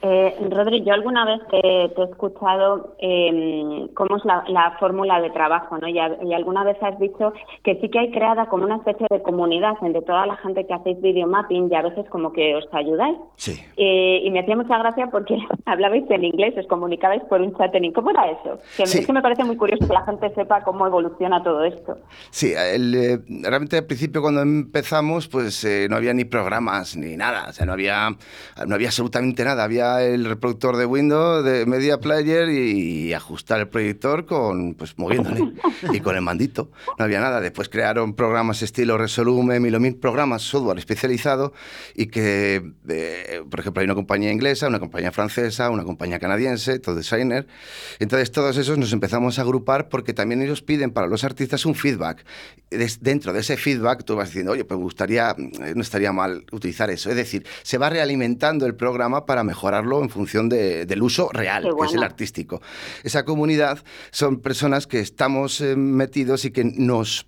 Eh, Rodri, yo alguna vez te, he escuchado eh, cómo es la, fórmula de trabajo, ¿no? Y, alguna vez has dicho que sí que hay creada como una especie de comunidad entre toda la gente que hacéis videomapping y a veces como que os ayudáis. Sí. Eh, y me hacía mucha gracia porque hablabais en inglés, os comunicabais por un chat en ¿Cómo era eso? Que Es que me parece muy curioso que la gente sepa cómo evoluciona todo esto. Sí, eh, realmente al principio cuando empezamos pues no había ni programas ni nada, o sea, no había, no había absolutamente nada, había el reproductor de Windows, de Media Player y, ajustar el proyector con, pues moviéndole y con el mandito. No había nada. Después crearon programas estilo Resolume, Milomil, programas, software especializado y que, eh, por ejemplo, hay una compañía inglesa, una compañía francesa, una compañía canadiense, todo designer. Entonces todos esos nos empezamos a agrupar porque también ellos piden para los artistas un feedback. dentro de ese feedback tú vas diciendo, oye, pues me gustaría, eh, no estaría mal utilizar eso. Es decir, se va realimentando el programa para mejorar en función del uso real, que es el artístico. Esa comunidad son personas que estamos eh, metidos y que nos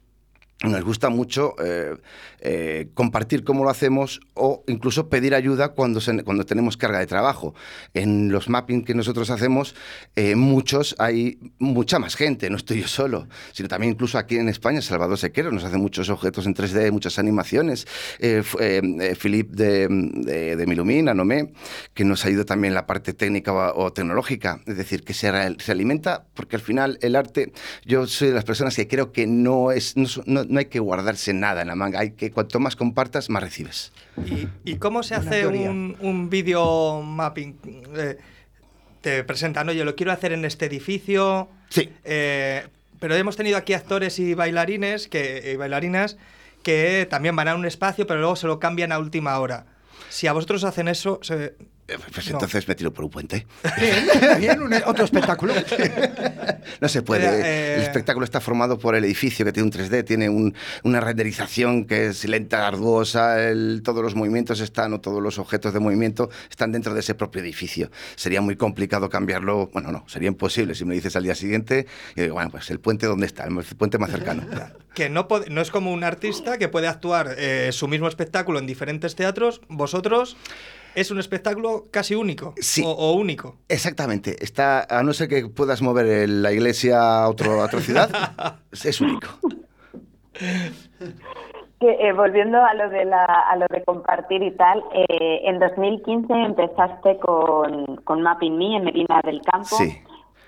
nos gusta mucho eh, eh, compartir cómo lo hacemos o incluso pedir ayuda cuando, cuando tenemos carga de trabajo. En los mapping que nosotros hacemos, eh, muchos, hay mucha más gente, no estoy yo solo, sino también incluso aquí en España, Salvador Sequero nos hace muchos objetos en 3D, muchas animaciones, Philip de, de, de, Milumina, Nomé, que nos ayuda también en la parte técnica o, tecnológica, es decir, que se, se, alimenta, porque al final el arte, yo soy de las personas que creo que no es... no, no hay que guardarse nada en la manga, hay que cuanto más compartas, más recibes. ¿Y, cómo se hace un, un video mapping? Eh, te presentan, oye, lo quiero hacer en este edificio. Sí. Eh, pero hemos tenido aquí actores y bailarines que, y bailarinas que también van a un espacio, pero luego se lo cambian a última hora. Si a vosotros hacen eso, se- Eh, Pues No. entonces me tiro por un puente. Bien, bien, un- otro espectáculo. No se puede. Mira, eh, El espectáculo está formado por el edificio que tiene un 3D, tiene un- una renderización que es lenta, arduosa, el- todos los movimientos están, o todos los objetos de movimiento están dentro de ese propio edificio. Sería muy complicado cambiarlo, bueno, no, sería imposible. Si me dices al día siguiente, yo digo, bueno, pues el puente, ¿dónde está? El puente más cercano. que no es como un artista que puede actuar eh, su mismo espectáculo en diferentes teatros. Vosotros es un espectáculo casi único Sí. o, o único. Exactamente. Está, a no ser que puedas mover el- la iglesia a, otro, a otra ciudad, es único. Que, eh, volviendo a lo de la, a lo de compartir y tal, eh, en 2015 empezaste con, con Mapping Me en Medina del Campo. Sí.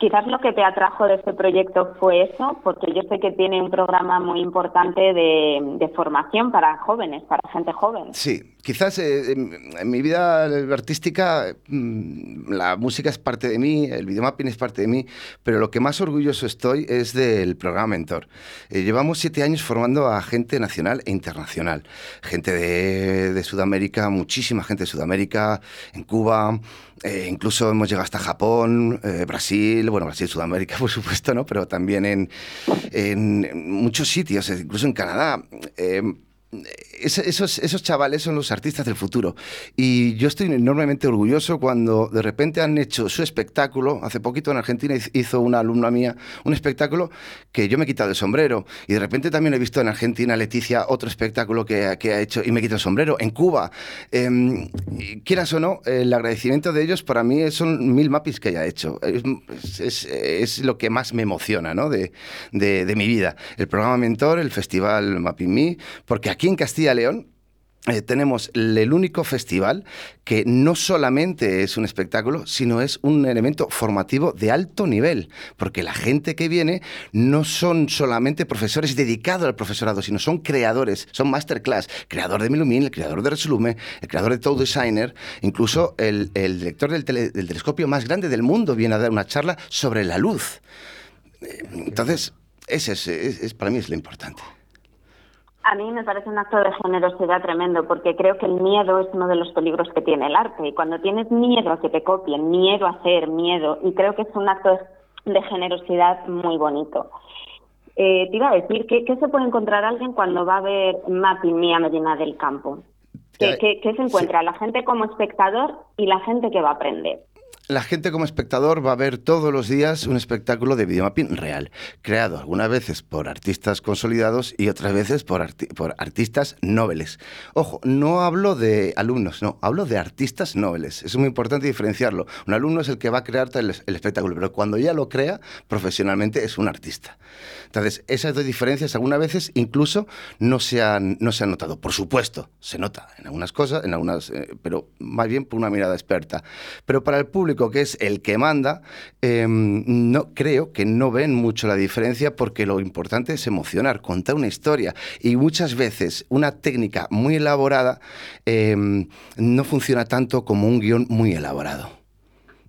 Quizás lo que te atrajo de este proyecto fue eso, porque yo sé que tiene un programa muy importante de, formación para jóvenes, para gente joven. Sí, quizás eh, en, mi vida artística mm, la música es parte de mí, el videomapping es parte de mí, pero lo que más orgulloso estoy es del programa Mentor. Eh, llevamos siete años formando a gente nacional e internacional, gente de, de Sudamérica, muchísima gente de Sudamérica, en Cuba, eh, incluso hemos llegado hasta Japón, eh, Brasil, bueno, Brasil, Sudamérica, por supuesto, ¿no? Pero también en, en- muchos sitios, incluso en Canadá. Eh, ese- esos, esos chavales son los artistas del futuro. Y yo estoy enormemente orgulloso cuando de repente han hecho su espectáculo. Hace poquito en Argentina hiz- hizo una alumna mía un espectáculo que yo me he quitado el sombrero. Y de repente también he visto en Argentina Leticia otro espectáculo que, que ha hecho y me quito el sombrero. En Cuba, y quieras o no, el agradecimiento de ellos para mí son mil mapis que haya hecho. Es, es- es lo que más me emociona ¿no? de, de- de mi vida. El programa Mentor, el festival Mapping Me, porque aquí en Castilla y León eh, tenemos el único festival que no solamente es un espectáculo, sino es un elemento formativo de alto nivel, porque la gente que viene no son solamente profesores dedicados al profesorado, sino son creadores, son masterclass, creador de Milumin, el creador de Resolume, el creador de Toad Designer, incluso el, director del, tele- del telescopio más grande del mundo viene a dar una charla sobre la luz. Eh, Entonces, ese es, es- es- para mí es lo importante. A mí me parece un acto de generosidad tremendo, porque creo que el miedo es uno de los peligros que tiene el arte. Y cuando tienes miedo a que te copien, miedo a hacer, miedo, y creo que es un acto de generosidad muy bonito. Eh, te iba a decir, ¿qué, qué se puede encontrar alguien cuando va a ver Mapping Me a Medina del Campo? ¿Qué, qué- qué se encuentra? La gente como espectador y la gente que va a aprender. La gente como espectador va a ver todos los días un espectáculo de videomapping real, creado algunas veces por artistas consolidados y otras veces por, arti- por artistas nobles. Ojo, no hablo de alumnos, no, hablo de artistas nobles. Es muy importante diferenciarlo. Un alumno es el que va a crear el, el espectáculo, pero cuando ya lo crea profesionalmente es un artista. Entonces, esas dos diferencias algunas veces incluso no se han, no se han notado. Por supuesto, se nota en algunas cosas, en algunas, eh, pero más bien por una mirada experta. Pero para el público, que es el que manda, eh, no creo que no ven mucho la diferencia porque lo importante es emocionar, contar una historia. Y muchas veces una técnica muy elaborada eh, no funciona tanto como un guion muy elaborado.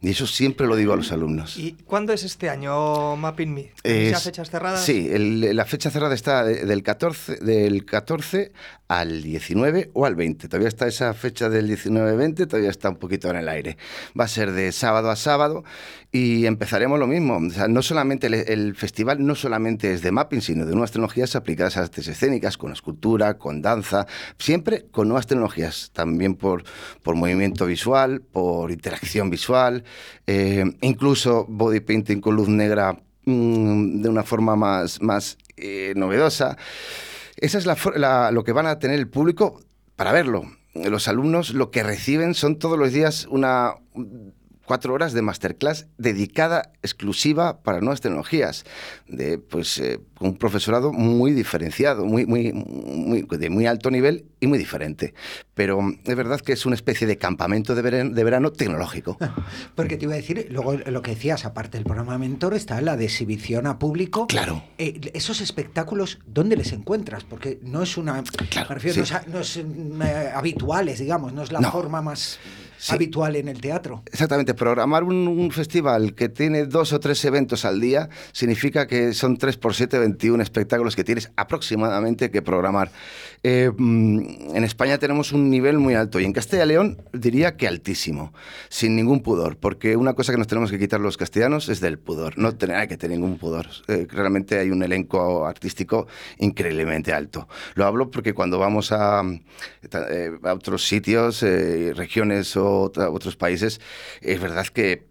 Y eso siempre lo digo a los alumnos. ¿Y cuándo es este año Mapping Me? ¿Tenéis ya Es- fechas cerradas? Sí, el- la fecha cerrada está de- del 14, del 14 al 19 o al 20. Todavía está esa fecha del 19-20, todavía está un poquito en el aire. Va a ser de sábado a sábado y empezaremos lo mismo. No solamente el, el festival no solamente es de mapping, sino de nuevas tecnologías aplicadas a artes escénicas, con escultura, con danza, siempre con nuevas tecnologías, también por, por movimiento visual, por interacción visual, eh, incluso body painting con luz negra mm, de una forma más, más eh, novedosa. Esa es la, la- lo que van a tener el público para verlo. Los alumnos lo que reciben son todos los días una cuatro horas de masterclass dedicada exclusiva para nuevas tecnologías, de pues eh, un profesorado muy diferenciado, muy, muy, muy- de muy alto nivel y muy diferente. Pero mm, es verdad que es una especie de campamento de verano, de verano tecnológico. Porque te iba a decir, luego lo que decías, aparte del programa Mentor, está la de exhibición a público. Claro. Eh, esos espectáculos, ¿dónde les encuentras? Porque no es una. Claro, me refiero, sí. no es, a- no es, mm, eh, habituales, digamos, no es la No. forma más. Habitual en el teatro. Exactamente, programar un, un, festival que tiene dos o tres eventos al día significa que son 3 por 7, 21 espectáculos que tienes aproximadamente que programar. Eh, mm, en España tenemos un nivel muy alto y en Castilla y León diría que altísimo, sin ningún pudor, porque una cosa que nos tenemos que quitar los castellanos es del pudor, no hay que tener ningún pudor. Eh, realmente hay un elenco artístico increíblemente alto. Lo hablo porque cuando vamos a, eh, a otros sitios, regiones o otros países, es verdad que,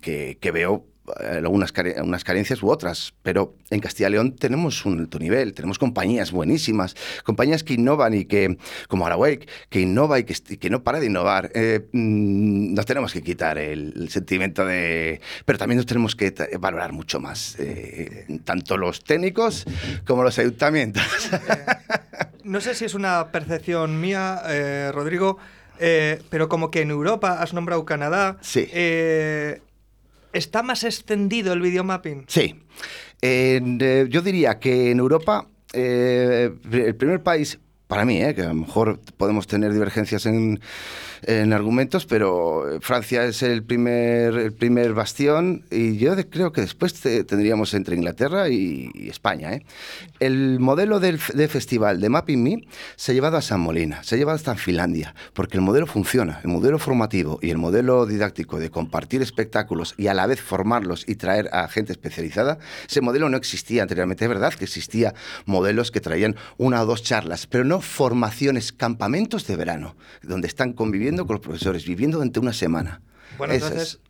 que, que veo algunas unas carencias u otras, pero en Castilla y León tenemos un alto nivel, tenemos compañías buenísimas, compañías que innovan y que, como Arawake, que innova y que, no para de innovar. Eh, mm, nos tenemos que quitar el, sentimiento de... Pero también nos tenemos que valorar mucho más, eh, tanto los técnicos como los ayuntamientos. no sé si es una percepción mía, eh, pero como que en Europa has nombrado Canadá. Sí. ¿Está más extendido el videomapping? Sí. Eh, yo diría que en Europa eh, el primer país, para mí, eh, que a lo mejor podemos tener divergencias en, en argumentos, pero eh, Francia es el primer, el primer bastión y yo creo que después tendríamos entre Inglaterra y, España. ¿eh? El modelo del, de festival de Mapping Me se ha llevado a San Molina, se ha llevado hasta Finlandia, porque el modelo funciona, el modelo formativo y el modelo didáctico de compartir espectáculos y a la vez formarlos y traer a gente especializada, ese modelo no existía anteriormente. Es verdad que existía modelos que traían una o dos charlas, pero no formaciones, campamentos de verano, donde están conviviendo con los profesores, viviendo durante una semana. Bueno, entonces,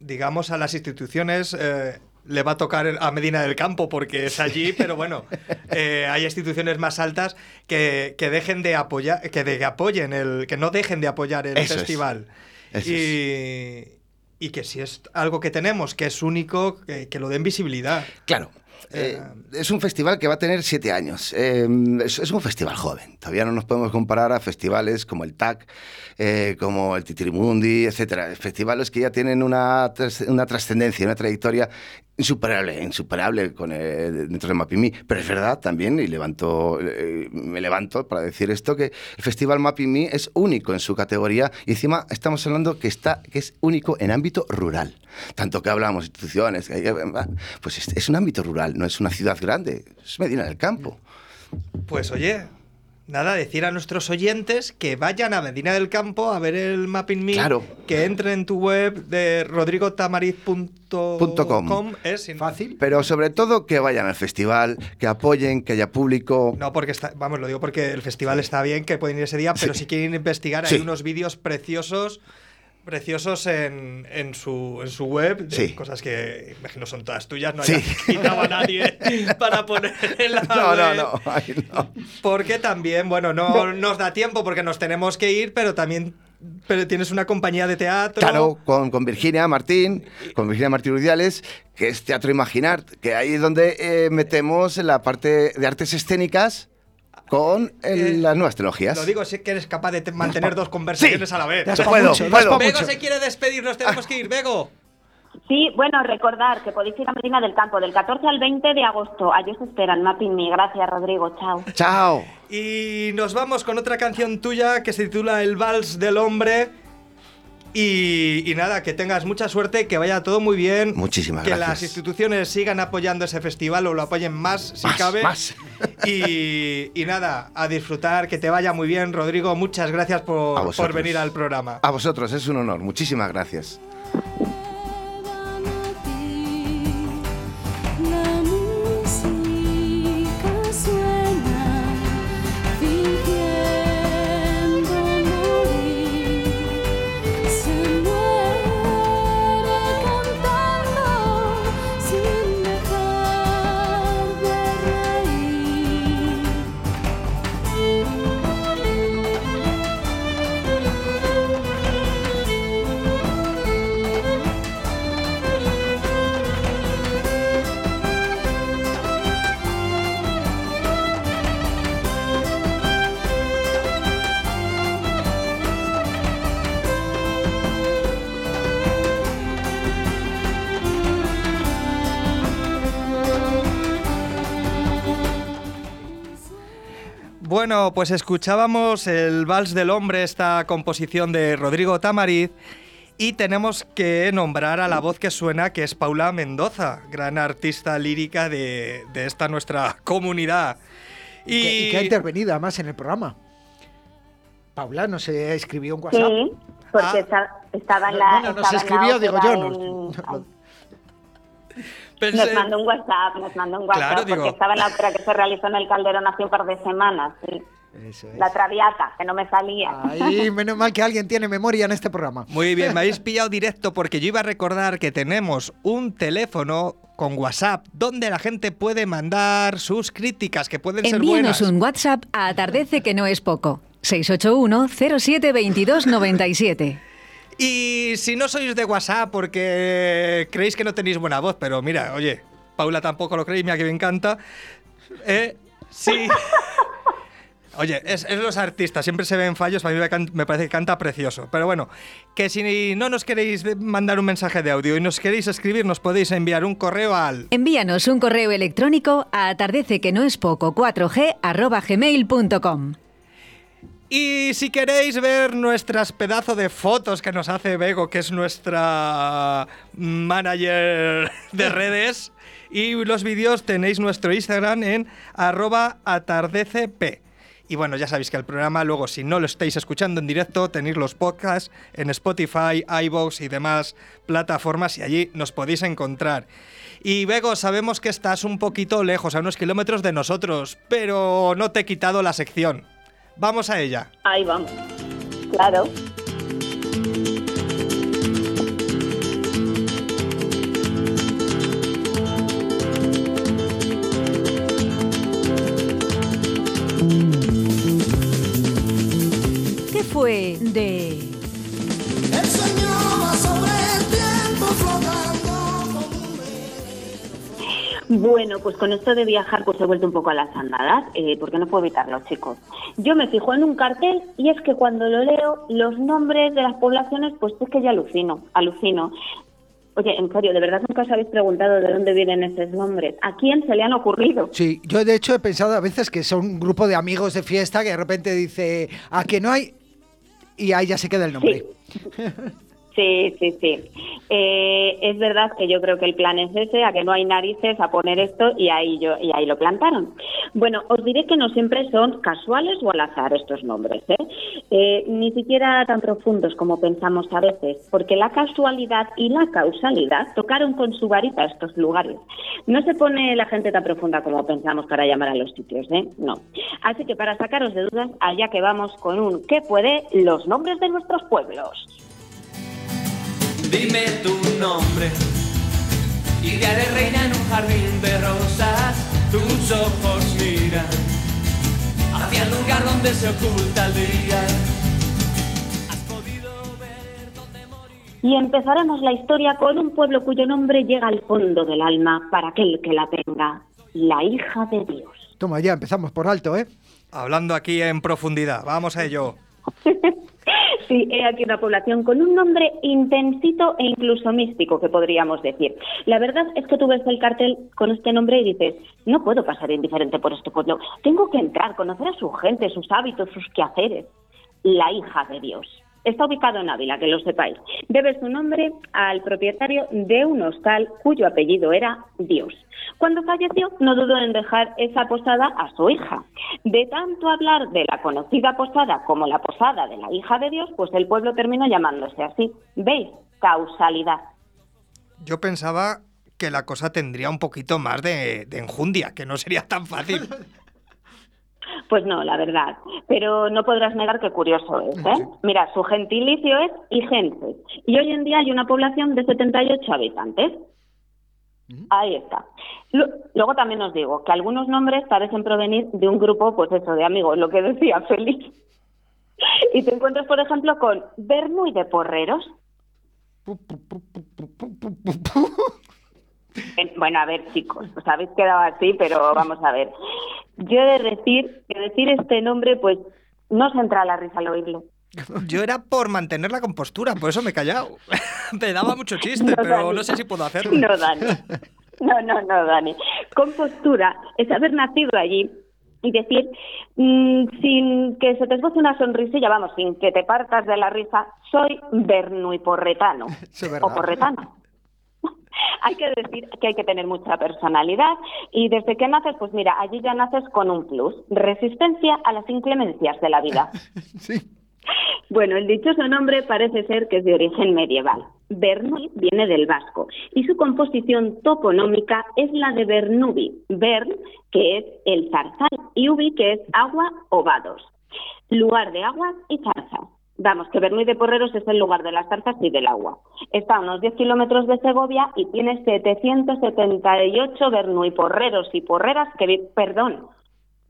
digamos, a las instituciones... Eh, le va a tocar a Medina del Campo porque es allí, pero bueno, eh, hay instituciones más altas que, dejen de apoyar, que de, apoyen el, que no dejen de apoyar el festival. y, y, que si es algo que tenemos, que es único, que lo den visibilidad. Claro, eh, es un festival que va a tener siete años. Eh, es, un festival joven. Todavía no nos podemos comparar a festivales como el TAC, eh, como el Titirimundi, etcétera. Festivales que ya tienen una, una trascendencia, una trayectoria insuperable, insuperable con dentro de Mapimi. Pero es verdad también, y levanto, eh, me levanto para decir esto, que el Festival Mapimi es único en su categoría y encima estamos hablando que, está, que es único en ámbito rural. Tanto que hablamos instituciones, pues es, es un ámbito rural, no es una ciudad grande, es Medina del Campo. Pues oye, Nada, decir a nuestros oyentes que vayan a Medina del Campo a ver el Mapping Me. Claro. Que entren en tu web de rodrigotamariz.com. Es fácil. Pero sobre todo que vayan al festival, que apoyen, que haya público. No, porque está, vamos, lo digo porque el festival está bien, que pueden ir ese día, pero si quieren investigar, hay unos vídeos preciosos preciosos en, en, su, en su web, cosas que imagino son todas tuyas, no hay quitado a nadie para poner en la no, No, no, no. Porque también, bueno, no nos da tiempo porque nos tenemos que ir, pero también pero tienes una compañía de teatro. Claro, con, con Virginia Martín, con Virginia Martín Rudiales, que es Teatro Imaginar, que ahí es donde eh, metemos la parte de artes escénicas con eh, las nuevas tecnologías. Lo digo, si que eres capaz de mantener dos conversaciones a la vez. puedo, puedo. Bego se quiere despedir, nos tenemos que ir. Bego. Sí, bueno, recordar que podéis ir a Medina del Campo del 14 al 20 de agosto. Allí os esperan, Mapping Me. Gracias, Rodrigo. Chao. Chao. Y nos vamos con otra canción tuya que se titula El Vals del Hombre. Y, nada, que tengas mucha suerte, que vaya todo muy bien. Muchísimas que gracias. Que las instituciones sigan apoyando ese festival o lo apoyen más, si cabe. Más. Y, nada, a disfrutar, que te vaya muy bien, Rodrigo. Muchas gracias por, por venir al programa. A vosotros, es un honor. Muchísimas gracias. Bueno, pues escuchábamos el Vals del Hombre, esta composición de Rodrigo Tamariz, y tenemos que nombrar a la voz que suena, que es Paula Mendoza, gran artista lírica de, de esta nuestra comunidad. Y que, y que ha intervenido además en el programa. Paula nos escribió un WhatsApp. Sí, porque está- estaba en la. Bueno, nos escribió, digo yo, en- no- Pensé- Nos mandó un WhatsApp, nos mandó un WhatsApp, Claro, porque digo. estaba en la ópera que se realizó en el Calderón hace un par de semanas. sí. Eso es. La Traviata, que no me salía. Ay, menos mal que alguien tiene memoria en este programa. Muy bien, me habéis pillado directo porque yo iba a recordar que tenemos un teléfono con WhatsApp donde la gente puede mandar sus críticas, que pueden ser Envíanos buenas. un WhatsApp a Atardece que no es poco. 681 07 22 97. Y si no sois de WhatsApp porque creéis que no tenéis buena voz, pero mira, oye, Paula tampoco lo creéis, mira que me encanta. Eh, sí. Oye, es, es los artistas, siempre se ven fallos, a mí me, can- me parece que canta precioso. Pero bueno, que si no nos queréis mandar un mensaje de audio y nos queréis escribir, nos podéis enviar un correo al Envíanos un correo electrónico a atardece que no es poco 4g arroba gmail.com. Y si queréis ver nuestras pedazos de fotos que nos hace Bego, que es nuestra manager de redes, y los vídeos tenéis nuestro Instagram en arroba atardecepr. Y bueno, ya sabéis que el programa, luego si no lo estáis escuchando en directo, tenéis los podcasts en Spotify, iVoox y demás plataformas y allí nos podéis encontrar. Y Bego, sabemos que estás un poquito lejos, a unos kilómetros de nosotros, pero no te he quitado la sección. Vamos a ella. Ahí vamos. Claro. Bueno, pues con esto de viajar pues he vuelto un poco a las andadas, eh, porque no puedo evitarlo, chicos. Yo me fijo en un cartel y es que cuando lo leo, los nombres de las poblaciones, pues es que ya alucino, alucino. Oye, en serio, ¿de verdad nunca os habéis preguntado de dónde vienen esos nombres? ¿A quién se le han ocurrido? Sí, yo de hecho he pensado a veces que son un grupo de amigos de fiesta que de repente dice, a que no hay... Y ahí ya se queda el nombre. Sí, sí, sí. Eh, es verdad que yo creo que el plan es ese, a que no hay narices a poner esto y ahí yo y ahí lo plantaron. Bueno, os diré que no siempre son casuales o al azar estos nombres, ¿eh? Eh, ni siquiera tan profundos como pensamos a veces, porque la casualidad y la causalidad tocaron con su varita estos lugares. No se pone la gente tan profunda como pensamos para llamar a los sitios, ¿eh? No. Así que para sacaros de dudas, allá que vamos con un ¿qué puede? Los nombres de nuestros pueblos. Dime tu nombre. Idea de reina en un jardín de rosas, tus ojos miran hacia el lugar donde se oculta el día. Has podido ver dónde morir. Y empezaremos la historia con un pueblo cuyo nombre llega al fondo del alma para aquel que la tenga, la hija de Dios. Toma, ya empezamos por alto, ¿eh? Hablando aquí en profundidad, vamos a ello. Sí, he aquí una población con un nombre intensito e incluso místico, que podríamos decir. La verdad es que tú ves el cartel con este nombre y dices, no puedo pasar indiferente por este pueblo. Tengo que entrar, conocer a su gente, sus hábitos, sus quehaceres. La hija de Dios. Está ubicado en Ávila, que lo sepáis. Debe su nombre al propietario de un hostal cuyo apellido era Dios. Cuando falleció, no dudó en dejar esa posada a su hija. De tanto hablar de la conocida posada como la posada de la hija de Dios, pues el pueblo terminó llamándose así. ¿Veis? Causalidad. Yo pensaba que la cosa tendría un poquito más de, de enjundia, que no sería tan fácil. Pues no, la verdad. Pero no podrás negar que curioso es, ¿eh? Mira, su gentilicio es Igenses. Y hoy en día hay una población de 78 habitantes. Ahí está. Lu- Luego también os digo que algunos nombres parecen provenir de un grupo, pues eso, de amigos, lo que decía Félix. Y te encuentras, por ejemplo, con Bernu y de Porreros. Bueno, a ver, chicos, os habéis quedado así, pero vamos a ver. Yo he de decir que decir este nombre, pues no se entra a la risa al oírlo. Yo era por mantener la compostura, por eso me he callado. me daba mucho chiste, No, pero Dani. no sé si puedo hacerlo. No, Dani. No, no, no, Dani. Compostura es haber nacido allí, y decir, mm, sin que se te esboce una sonrisilla, vamos, sin que te partas de la risa, soy es verdad. o porretano. hay que decir que hay que tener mucha personalidad y desde que naces, pues mira, allí ya naces con un plus, resistencia a las inclemencias de la vida. Sí. Bueno, el dichoso nombre parece ser que es de origen medieval. Bernuy viene del vasco y su composición toponómica es la de Bernubi, Bern, que es el zarzal, y Ubi, que es agua o vados, lugar de aguas y zarzas. Vamos, que Bernuy de Porreros es el lugar de las zarzas y del agua. Está a unos 10 kilómetros de Segovia y tiene 778 Bernuy porreros y porreras que perdón,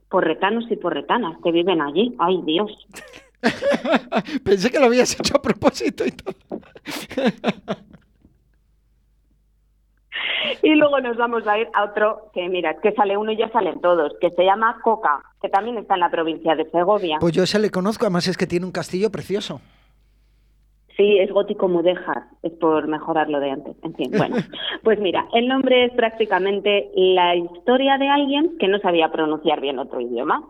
porretanos y porretanas que viven allí. ¡Ay, Dios! Pensé que lo habías hecho a propósito y todo. Y luego nos vamos a ir a otro que, mira, es que sale uno y ya salen todos, que se llama Coca, que también está en la provincia de Segovia. Pues yo ese le conozco, además es que tiene un castillo precioso. Sí, es gótico mudéjar, es por mejorarlo de antes. En fin, bueno, pues mira, el nombre es prácticamente la historia de alguien que no sabía pronunciar bien otro idioma.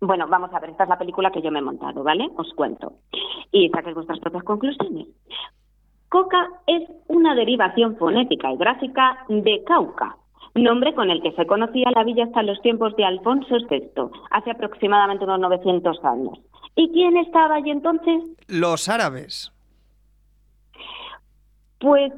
Bueno, vamos a ver, esta es la película que yo me he montado, ¿vale? Os cuento. Y saquéis vuestras propias conclusiones. Coca es una derivación fonética y gráfica de Cauca, nombre con el que se conocía la villa hasta los tiempos de Alfonso VI, hace aproximadamente unos 900 años. ¿Y quién estaba allí entonces? Los árabes. Pues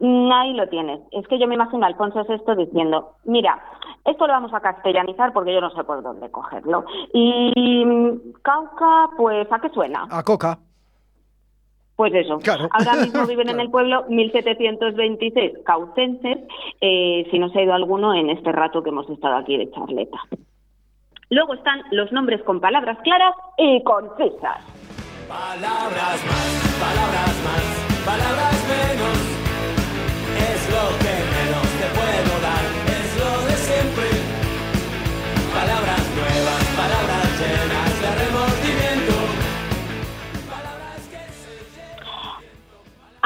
mm, ahí lo tienes. Es que yo me imagino a Alfonso VI diciendo, mira, esto lo vamos a castellanizar porque yo no sé por dónde cogerlo. Y mm, Cauca, pues, ¿a qué suena? A Coca. Pues eso. Claro. Ahora mismo viven en el pueblo 1726 caucenses, eh, si no se ha ido alguno en este rato que hemos estado aquí de charleta. Luego están los nombres con palabras claras y concisas. Palabras más, palabras más, palabras menos. Es lo que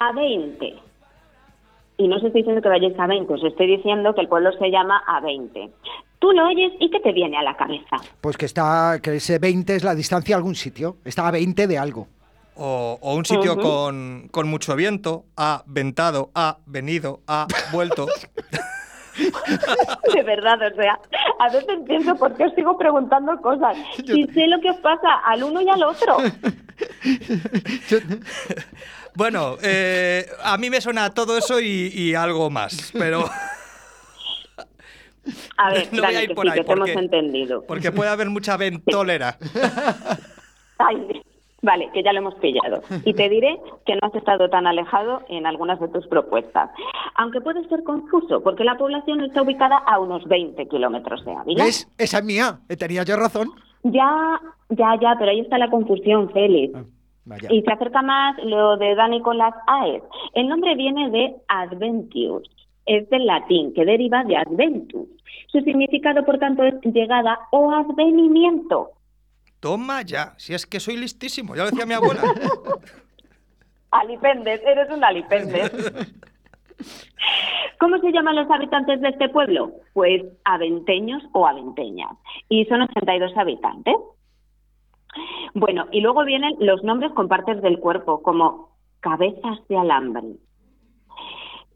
A 20. Y no os estoy diciendo que vayáis a 20, os estoy diciendo que el pueblo se llama a 20. Tú lo oyes y ¿qué te viene a la cabeza? Pues que está, que ese 20 es la distancia a algún sitio. Está a 20 de algo. O, o un sitio con, con mucho viento. Ha ventado, ha venido, ha vuelto. De verdad, o sea, a veces pienso por qué os sigo preguntando cosas. Si sé lo que os pasa al uno y al otro. Yo- Bueno, eh, a mí me suena todo eso y, y algo más, pero A ver, No voy a ir que por sí, ahí, que te hemos porque- entendido. porque puede haber mucha ventolera. Ay, vale, que ya lo hemos pillado. Y te diré que no has estado tan alejado en algunas de tus propuestas. Aunque puede ser confuso, porque la población está ubicada a unos 20 kilómetros de Ávila. ¿Ves? Esa es mía. Eh, Tenía yo razón. Ya, ya, ya, pero ahí está la confusión, Félix. Ah, Vaya. Y se acerca más lo de Dani con las AES. El nombre viene de Adventius. Es del latín, que deriva de Adventus. Su significado, por tanto, es llegada o advenimiento. Toma ya, si es que soy listísimo, ya lo decía mi abuela. Alipendes, eres un alipendes. ¿Cómo se llaman los habitantes de este pueblo? Pues aventeños o aventeñas. Y son 82 habitantes. Bueno, y luego vienen los nombres con partes del cuerpo, como cabezas de alambre.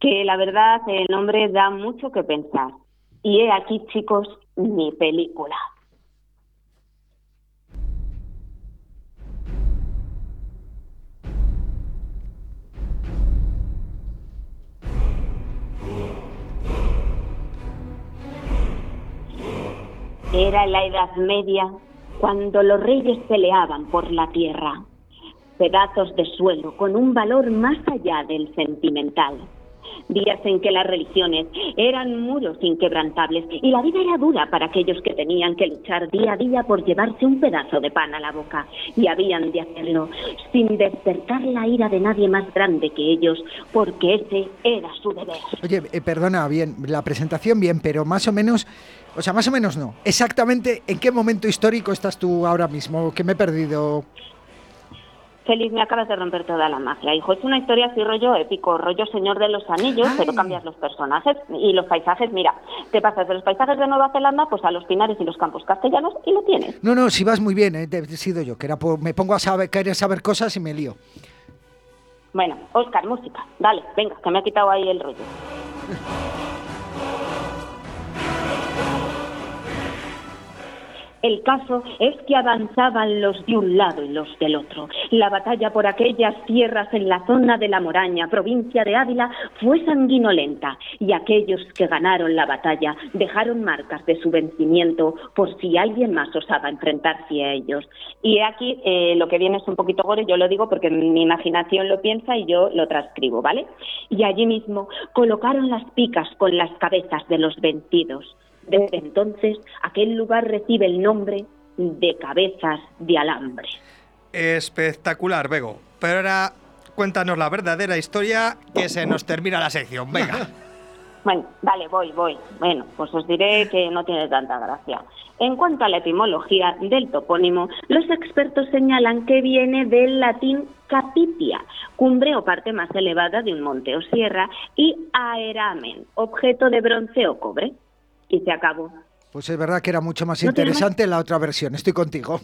Que la verdad el nombre da mucho que pensar. Y he aquí, chicos, mi película. Era la Edad Media cuando los reyes peleaban por la tierra. Pedazos de suelo con un valor más allá del sentimental. Días en que las religiones eran muros inquebrantables y la vida era dura para aquellos que tenían que luchar día a día por llevarse un pedazo de pan a la boca. Y habían de hacerlo sin despertar la ira de nadie más grande que ellos, porque ese era su deber. Oye, eh, perdona, bien, la presentación bien, pero más o menos, o sea, más o menos no. Exactamente, ¿en qué momento histórico estás tú ahora mismo? Que me he perdido. Feliz, me acabas de romper toda la magia, hijo. Es una historia así rollo épico, rollo Señor de los Anillos, pero cambias los personajes y los paisajes. Mira, te pasas de los paisajes de Nueva Zelanda pues a los pinares y los campos castellanos y lo tienes. No, no, si vas muy bien, eh, he sido yo, que era por- me pongo a saber, querer saber cosas y me lío. Bueno, Oscar, música. Dale, venga, que me ha quitado ahí el rollo. El caso es que avanzaban los de un lado y los del otro. La batalla por aquellas tierras en la zona de la Moraña, provincia de Ávila, fue sanguinolenta y aquellos que ganaron la batalla dejaron marcas de su vencimiento por si alguien más osaba enfrentarse a ellos. Y aquí eh, lo que viene es un poquito gore, yo lo digo porque mi imaginación lo piensa y yo lo transcribo, ¿vale? Y allí mismo colocaron las picas con las cabezas de los vencidos. Desde entonces, aquel lugar recibe el nombre de Cabezas de Alambre. Espectacular, Bego. Pero ahora cuéntanos la verdadera historia que se nos termina la sección. Venga. Bueno, vale, voy, voy. Bueno, pues os diré que no tiene tanta gracia. En cuanto a la etimología del topónimo, los expertos señalan que viene del latín capitia, cumbre o parte más elevada de un monte o sierra, y aeramen, objeto de bronce o cobre. Y se acabó. Pues es verdad que era mucho más ¿No tiene más? interesante la otra versión, estoy contigo.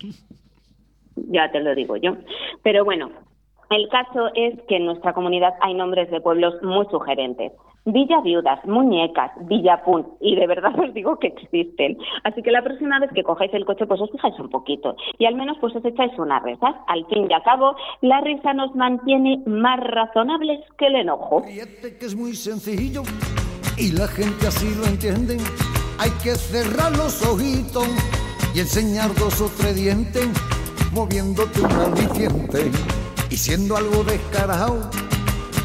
ya te lo digo yo. Pero bueno, el caso es que en nuestra comunidad hay nombres de pueblos muy sugerentes. Villa Viudas, Muñecas, Villapun, y de verdad os digo que existen. Así que la próxima vez que cojáis el coche, pues os fijáis un poquito. Y al menos pues os echáis unas risas. Al fin y al cabo, la risa nos mantiene más razonables que el enojo. Que es muy sencillo y la gente así lo entiende. Hay que cerrar los ojitos y enseñar dos o tres dientes, moviéndote un aliciente y siendo algo descarado.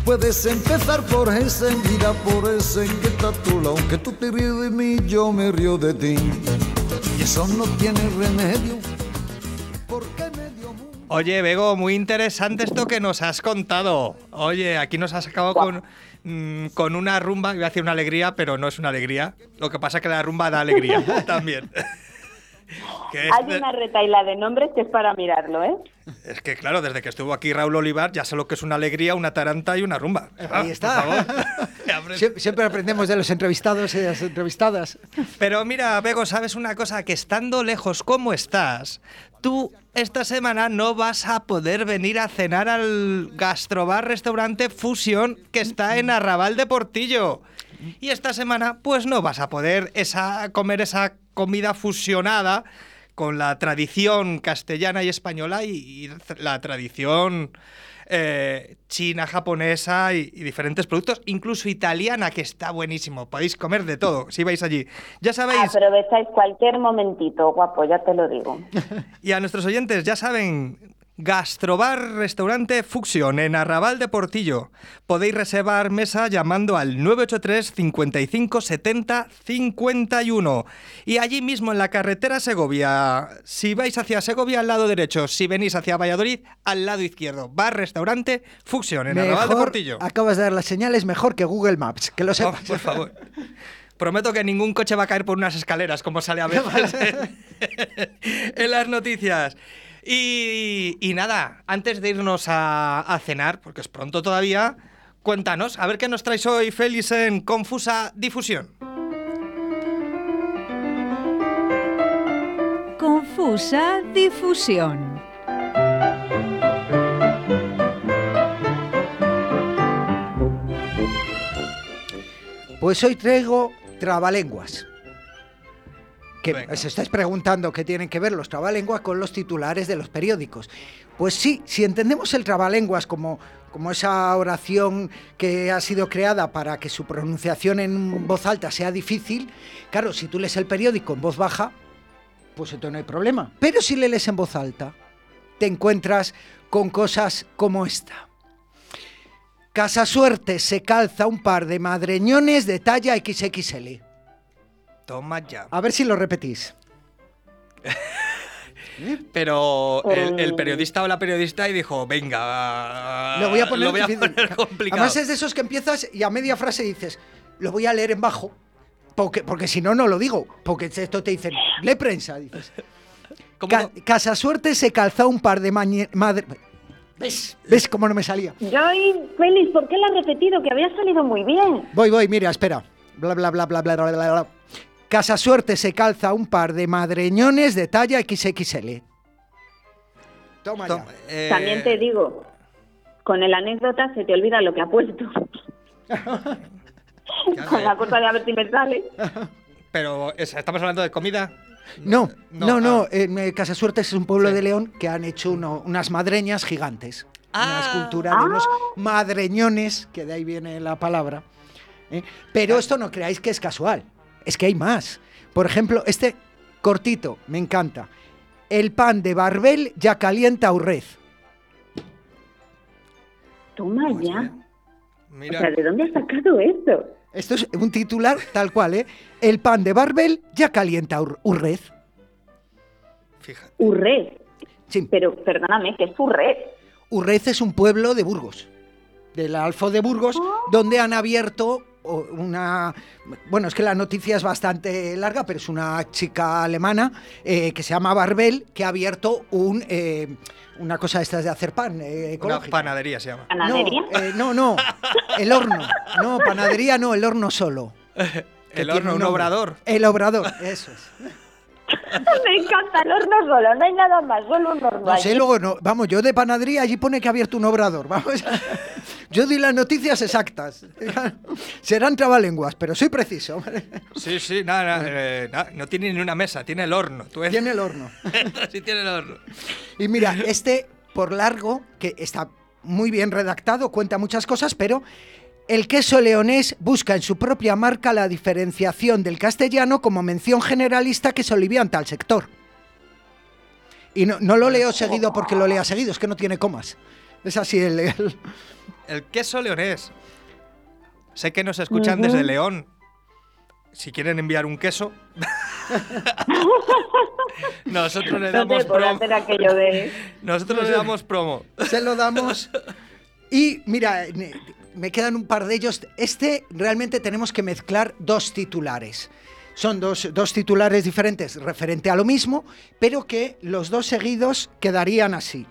Puedes empezar por ese, mira por ese que está a tu lado. Que tú te ríes de mí, yo me río de ti. Y eso no tiene remedio. Oye, Bego, muy interesante esto que nos has contado. Oye, aquí nos has acabado con, mm, con una rumba, iba a decir una alegría, pero no es una alegría. Lo que pasa es que la rumba da alegría también. Que es Hay de- una retaila de nombres que es para mirarlo, ¿eh? Es que claro, desde que estuvo aquí Raúl Olivar ya sé lo que es una alegría, una taranta y una rumba. Ah, Ahí está. por favor. Sie- Siempre aprendemos de los entrevistados y de las entrevistadas. Pero mira, Bego, ¿sabes una cosa? Que estando lejos como estás, tú esta semana no vas a poder venir a cenar al gastrobar restaurante Fusión que está en Arrabal de Portillo. Y esta semana, pues no vas a poder esa, comer esa comida fusionada con la tradición castellana y española y, y la tradición eh, china, japonesa y, y diferentes productos, incluso italiana, que está buenísimo. Podéis comer de todo si vais allí. Ya sabéis, Aprovecháis cualquier momentito, guapo, ya te lo digo. y a nuestros oyentes, ya saben, Gastrobar Restaurante Fuxion en Arrabal de Portillo. Podéis reservar mesa llamando al 983 55 70 51. Y allí mismo en la carretera Segovia, si vais hacia Segovia al lado derecho, si venís hacia Valladolid al lado izquierdo. Bar Restaurante Fuxion en Arrabal de Portillo. acabas de dar las señales mejor que Google Maps, que lo sepas. por favor. Prometo que ningún coche va a caer por unas escaleras, como sale a veces en, en las noticias. Y, y nada, antes de irnos a, a cenar, porque es pronto todavía, cuéntanos, a ver qué nos traes hoy, Félix, en Confusa Difusión. Confusa difusión. Pues hoy traigo trabalenguas. Que os estáis preguntando qué tienen que ver los trabalenguas con los titulares de los periódicos. Pues sí, si entendemos el trabalenguas como, como esa oración que ha sido creada para que su pronunciación en voz alta sea difícil, claro, si tú lees el periódico en voz baja, pues entonces no hay problema. Pero si le lees en voz alta, te encuentras con cosas como esta. Casa Suerte se calza un par de madreñones de talla XXL. Toma ya. A ver si lo repetís. Pero el, el periodista o la periodista y dijo, venga, Lo voy a poner, lo voy a poner complicado. Además es de esos que empiezas y a media frase dices, lo voy a leer en bajo, porque, porque si no, no lo digo. Porque esto te dicen, lee prensa, dices. Ca- Casa Suerte se calza un par de madre... ¿Ves? ¿Ves cómo no me salía? Joy, Félix, ¿por qué la has repetido? Que había salido muy bien. Voy, voy, mira, espera. Bla, bla, bla, bla, bla, bla, bla, Casa Suerte se calza un par de madreñones de talla XXL. Toma ya. Eh, También te digo, con el anécdota se te olvida lo que ha puesto. con la cosa de a ver si me sale. Pero, ¿es- ¿estamos hablando de comida? No, no, no. ah. en Casa Suerte es un pueblo Sí. de León que han hecho uno- unas madreñas gigantes. Una Ah. escultura de unos madreñones, que de ahí viene la palabra. ¿eh? Pero esto no creáis que es casual. Es que hay más. Por ejemplo, este cortito, me encanta. El pan de Barbel ya calienta Urrez. Toma Pues ya. bien. O Mira, sea, ¿de dónde has sacado esto? Esto es un titular tal cual, ¿eh? El pan de Barbel ya calienta Ur- Urrez. fíjate. Urrez. Sí. Pero perdóname, ¿qué es Urrez? Urrez es un pueblo de Burgos, del Alfo de Burgos, donde han abierto una... Bueno, es que la noticia es bastante larga, pero es una chica alemana eh, que se llama Barbel, que ha abierto un, eh, una cosa de estas de hacer pan eh, Una ecológica. panadería se llama. ¿Panadería? No, eh, no, no, el horno. No, panadería no, el horno solo. El horno, un obrador. El obrador, eso es. Me encanta el horno solo, no hay nada más, solo un horno. No sé, allí. luego no. Vamos, yo de panadería allí pone que ha abierto un obrador. Vamos. Yo di las noticias exactas. Serán trabalenguas, pero soy preciso. Sí, sí, nada, nada, eh, no tiene ni una mesa, tiene el horno. Tú ves- Tiene el horno. sí, tiene el horno. Y mira, este por largo, que está muy bien redactado, cuenta muchas cosas, pero el queso leonés busca en su propia marca la diferenciación del castellano como mención generalista que se olivianta al sector. Y no, no lo leo seguido porque lo lea seguido, es que no tiene comas. Es así el- el, El queso leonés. Sé que nos escuchan desde León. Si quieren enviar un queso, nosotros le damos promo. hacer aquello de... Nosotros le damos promo. se lo damos. Y mira, me quedan un par de ellos. Este realmente tenemos que mezclar dos titulares. Son dos, dos titulares diferentes referente a lo mismo, pero que los dos seguidos quedarían así.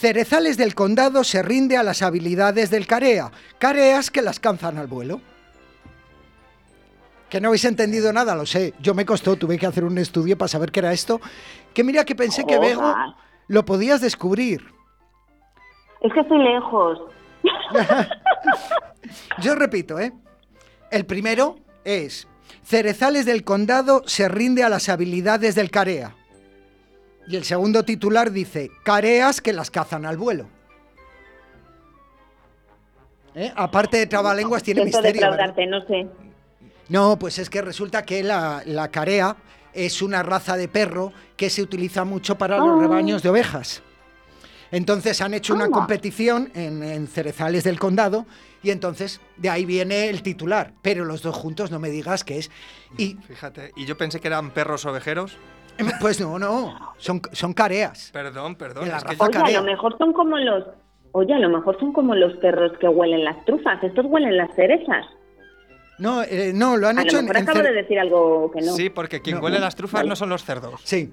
Cerezales del condado se rinde a las habilidades del Carea, careas que las canzan al vuelo. Que no habéis entendido nada, lo sé. Yo me costó, tuve que hacer un estudio para saber qué era esto. Que mira que pensé que. Bego lo podías descubrir. Es que estoy lejos. Yo repito, ¿eh? El primero es, Cerezales del Condado se rinde a las habilidades del Carea. Y el segundo titular dice, Careas que las cazan al vuelo. ¿Eh? Aparte de trabalenguas tiene Siento misterio. no sé. No, pues es que resulta que la, la carea es una raza de perro que se utiliza mucho para los Ah. rebaños de ovejas. Entonces han hecho una competición en, en Cerezales del Condado y entonces de ahí viene el titular. Pero los dos juntos no me digas que es. Y Fíjate, y yo pensé que eran perros ovejeros. Pues no, no, son, son careas. Perdón, perdón. Es que raza Oye, a carea. lo mejor son como los... Oye, a lo mejor son como los perros que huelen las trufas. Estos huelen las cerezas. No, eh, no, lo han A hecho lo en, mejor en acabo de decir algo que no. Sí, porque quien No. huele las trufas Vale. no son los cerdos. Sí.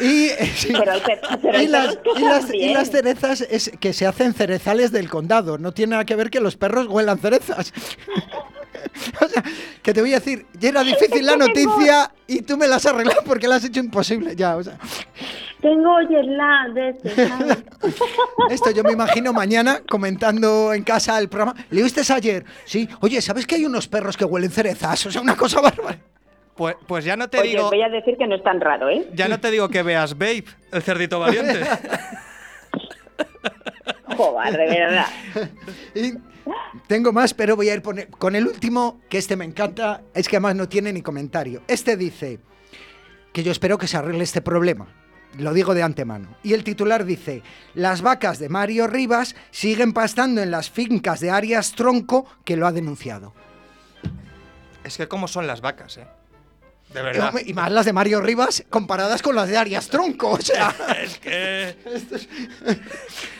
Y, eh, sí. Pero hay per- pero hay y, las, perros que y las- también. y las cerezas es que se hacen cerezales del condado. No tiene nada que ver que los perros huelan cerezas. o sea, que te voy a decir, ya era difícil la noticia y tú me la has arreglado porque la has hecho imposible. Ya, o sea, Tengo jet lag de este, ¿sabes? esto yo me imagino mañana comentando en casa el programa. ¿Leíste ayer? Sí. Oye, ¿sabes que hay unos perros que huelen cerezas? O sea, una cosa bárbara. Pues, pues ya no te Oye, digo. voy a decir que no es tan raro, ¿eh? Ya no te digo que veas Babe, el cerdito valiente. Joder, de verdad. Y tengo más, pero voy a ir con el último, que este me encanta, es que además no tiene ni comentario. Este dice que yo espero que se arregle este problema. Lo digo de antemano. Y el titular dice, las vacas de Mario Rivas siguen pastando en las fincas de Arias Tronco que lo ha denunciado. es que cómo son las vacas, ¿eh? De verdad. Y más las de Mario Rivas comparadas con las de Arias Tronco. O sea, Es que...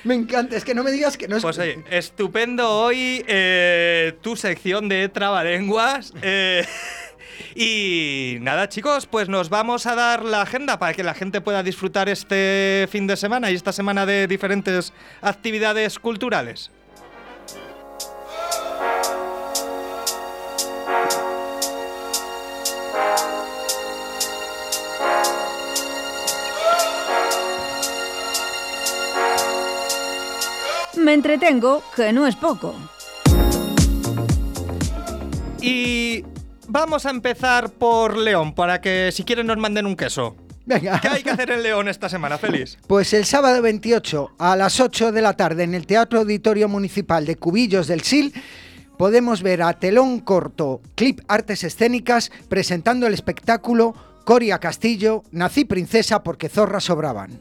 me encanta. Es que no me digas que no es... Pues oye, estupendo hoy eh, tu sección de trabalenguas. eh, Y nada, chicos, pues nos vamos a dar la agenda para que la gente pueda disfrutar este fin de semana y esta semana de diferentes actividades culturales. Me entretengo, que no es poco. Y vamos a empezar por León, para que si quieren nos manden un queso. Venga. ¿Qué hay que hacer en León esta semana, Feliz? Pues el sábado 28 a las 8 de la tarde en el Teatro Auditorio Municipal de Cubillos del Sil podemos ver a Telón Corto, Clip Artes Escénicas, presentando el espectáculo Coria Castillo, Nací Princesa porque zorras sobraban.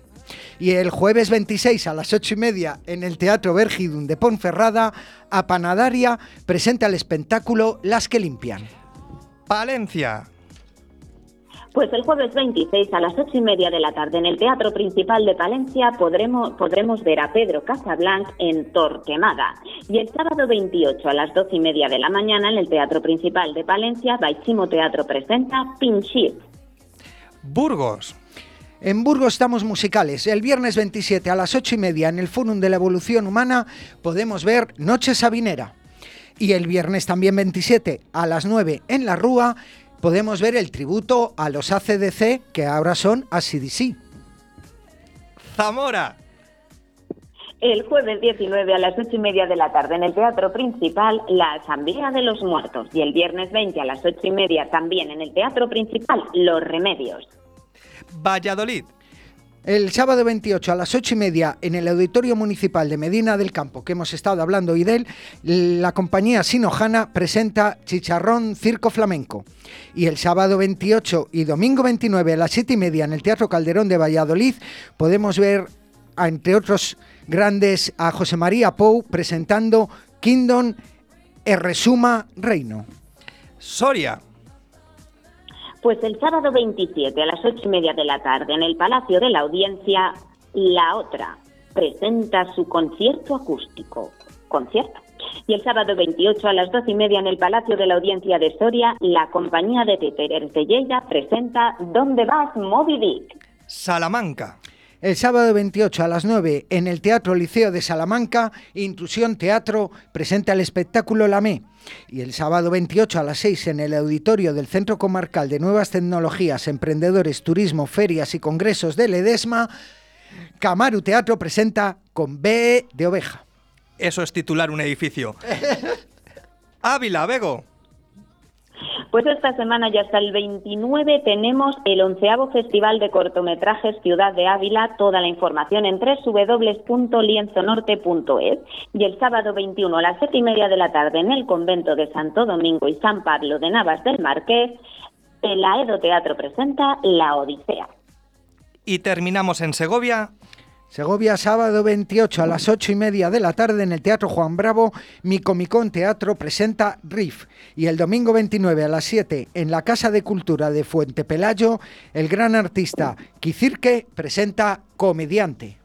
Y el jueves 26 a las 8 y media en el Teatro Vergidun de Ponferrada, a Panadaria presenta el espectáculo Las que limpian. Palencia. Pues el jueves 26 a las ocho y media de la tarde en el Teatro Principal de Palencia podremos, podremos ver a Pedro Casablanc en Torquemada. Y el sábado 28 a las doce y media de la mañana en el Teatro Principal de Palencia, Baichimo Teatro presenta Pinchir. Burgos. En Burgos estamos musicales. El viernes 27 a las 8 y media en el Fórum de la Evolución Humana podemos ver Noche Sabinera. Y el viernes también 27 a las 9 en La Rúa podemos ver el tributo a los ACDC que ahora son ACDC. Zamora. El jueves 19 a las ocho y media de la tarde en el Teatro Principal, la Asamblea de los Muertos. Y el viernes 20 a las ocho y media también en el Teatro Principal, Los Remedios. Valladolid. El sábado 28 a las 8 y media en el Auditorio Municipal de Medina del Campo, que hemos estado hablando hoy de él, la compañía Sinojana presenta Chicharrón Circo Flamenco. Y el sábado 28 y domingo 29 a las 7 y media en el Teatro Calderón de Valladolid podemos ver, entre otros grandes, a José María Pou presentando Kingdom Resuma Reino. Soria. Pues el sábado 27 a las ocho y media de la tarde en el Palacio de la Audiencia, La Otra presenta su concierto acústico. Concierto. Y el sábado 28 a las doce y media en el Palacio de la Audiencia de Soria, la compañía de títeres de Lleida presenta ¿Dónde vas, Moby Dick? Salamanca. El sábado 28 a las 9 en el Teatro Liceo de Salamanca, Intrusión Teatro presenta el espectáculo Lamé. Y el sábado 28 a las 6 en el auditorio del Centro Comarcal de Nuevas Tecnologías, Emprendedores, Turismo, Ferias y Congresos de Ledesma, Camaru Teatro presenta con B de oveja. Eso es titular un edificio. Ávila, Bego. Pues esta semana ya hasta el 29 tenemos el onceavo Festival de Cortometrajes Ciudad de Ávila. Toda la información en www.lienzonorte.es. Y el sábado 21 a las siete y media de la tarde en el convento de Santo Domingo y San Pablo de Navas del Marqués, el Aedo Teatro presenta La Odisea. Y terminamos en Segovia. Segovia, sábado 28 a las 8 y media de la tarde en el Teatro Juan Bravo, Mi Comicón Teatro presenta Riff. Y el domingo 29 a las 7 en la Casa de Cultura de Fuente Pelayo, el gran artista Quicirque presenta Comediante.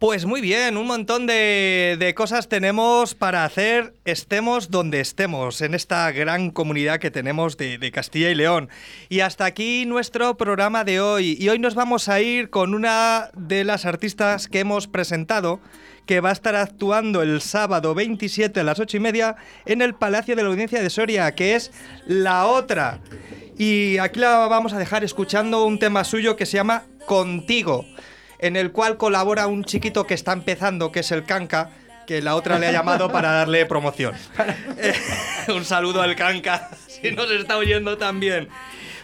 Pues muy bien, un montón de, de, cosas tenemos para hacer, estemos donde estemos, en esta gran comunidad que tenemos de, de, Castilla y León. Y hasta aquí nuestro programa de hoy. Y hoy nos vamos a ir con una de las artistas que hemos presentado, que va a estar actuando el sábado 27 a las 8 y media en el Palacio de la Audiencia de Soria, que es La Otra. Y aquí la vamos a dejar escuchando un tema suyo que se llama Contigo en el cual colabora un chiquito que está empezando, que es el Canca, que la otra le ha llamado para darle promoción. Un saludo al Canca, si nos está oyendo también.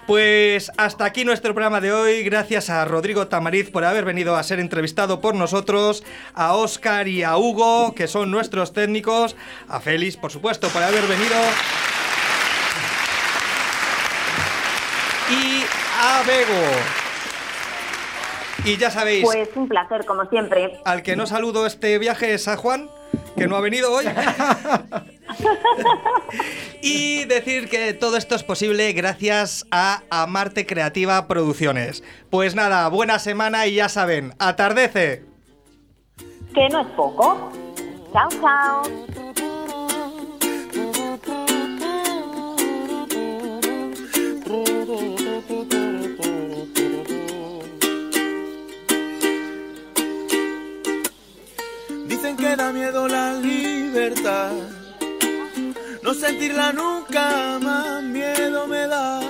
Pues hasta aquí nuestro programa de hoy. Gracias a Rodrigo Tamariz por haber venido a ser entrevistado por nosotros, a Oscar y a Hugo, que son nuestros técnicos, a Félix, por supuesto, por haber venido. Y a Bego. Y ya sabéis. Pues un placer, como siempre. Al que no saludo este viaje es a Juan, que no ha venido hoy. y decir que todo esto es posible gracias a Amarte Creativa Producciones. Pues nada, buena semana y ya saben, atardece. Que no es poco. Chao, chao. Que da miedo la libertad. No sentirla nunca más miedo me da.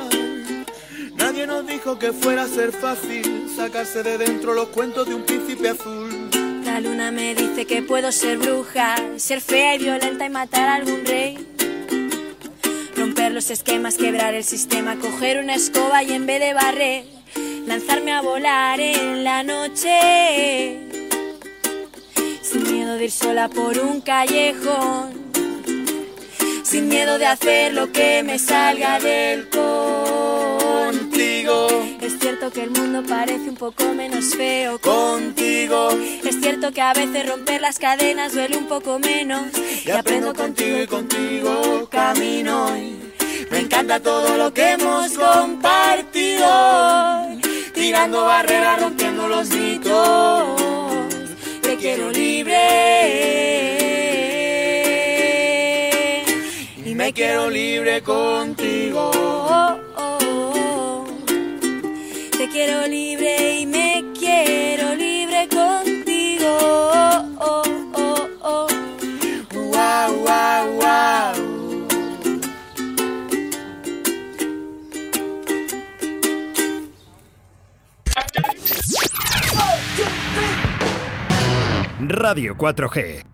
Nadie nos dijo que fuera a ser fácil sacarse de dentro los cuentos de un príncipe azul. La luna me dice que puedo ser bruja, ser fea y violenta y matar a algún rey. Romper los esquemas, quebrar el sistema, coger una escoba y en vez de barrer, lanzarme a volar en la noche. Sin miedo de ir sola por un callejón. Sin miedo de hacer lo que me salga del contigo. Es cierto que el mundo parece un poco menos feo contigo. Es cierto que a veces romper las cadenas duele un poco menos. Y aprendo contigo y contigo camino. Me encanta todo lo que hemos compartido. Tirando barreras, rompiendo los mitos. Quiero libre. Y me quiero libre contigo. Te quiero libre y me quiero libre contigo. Radio 4G.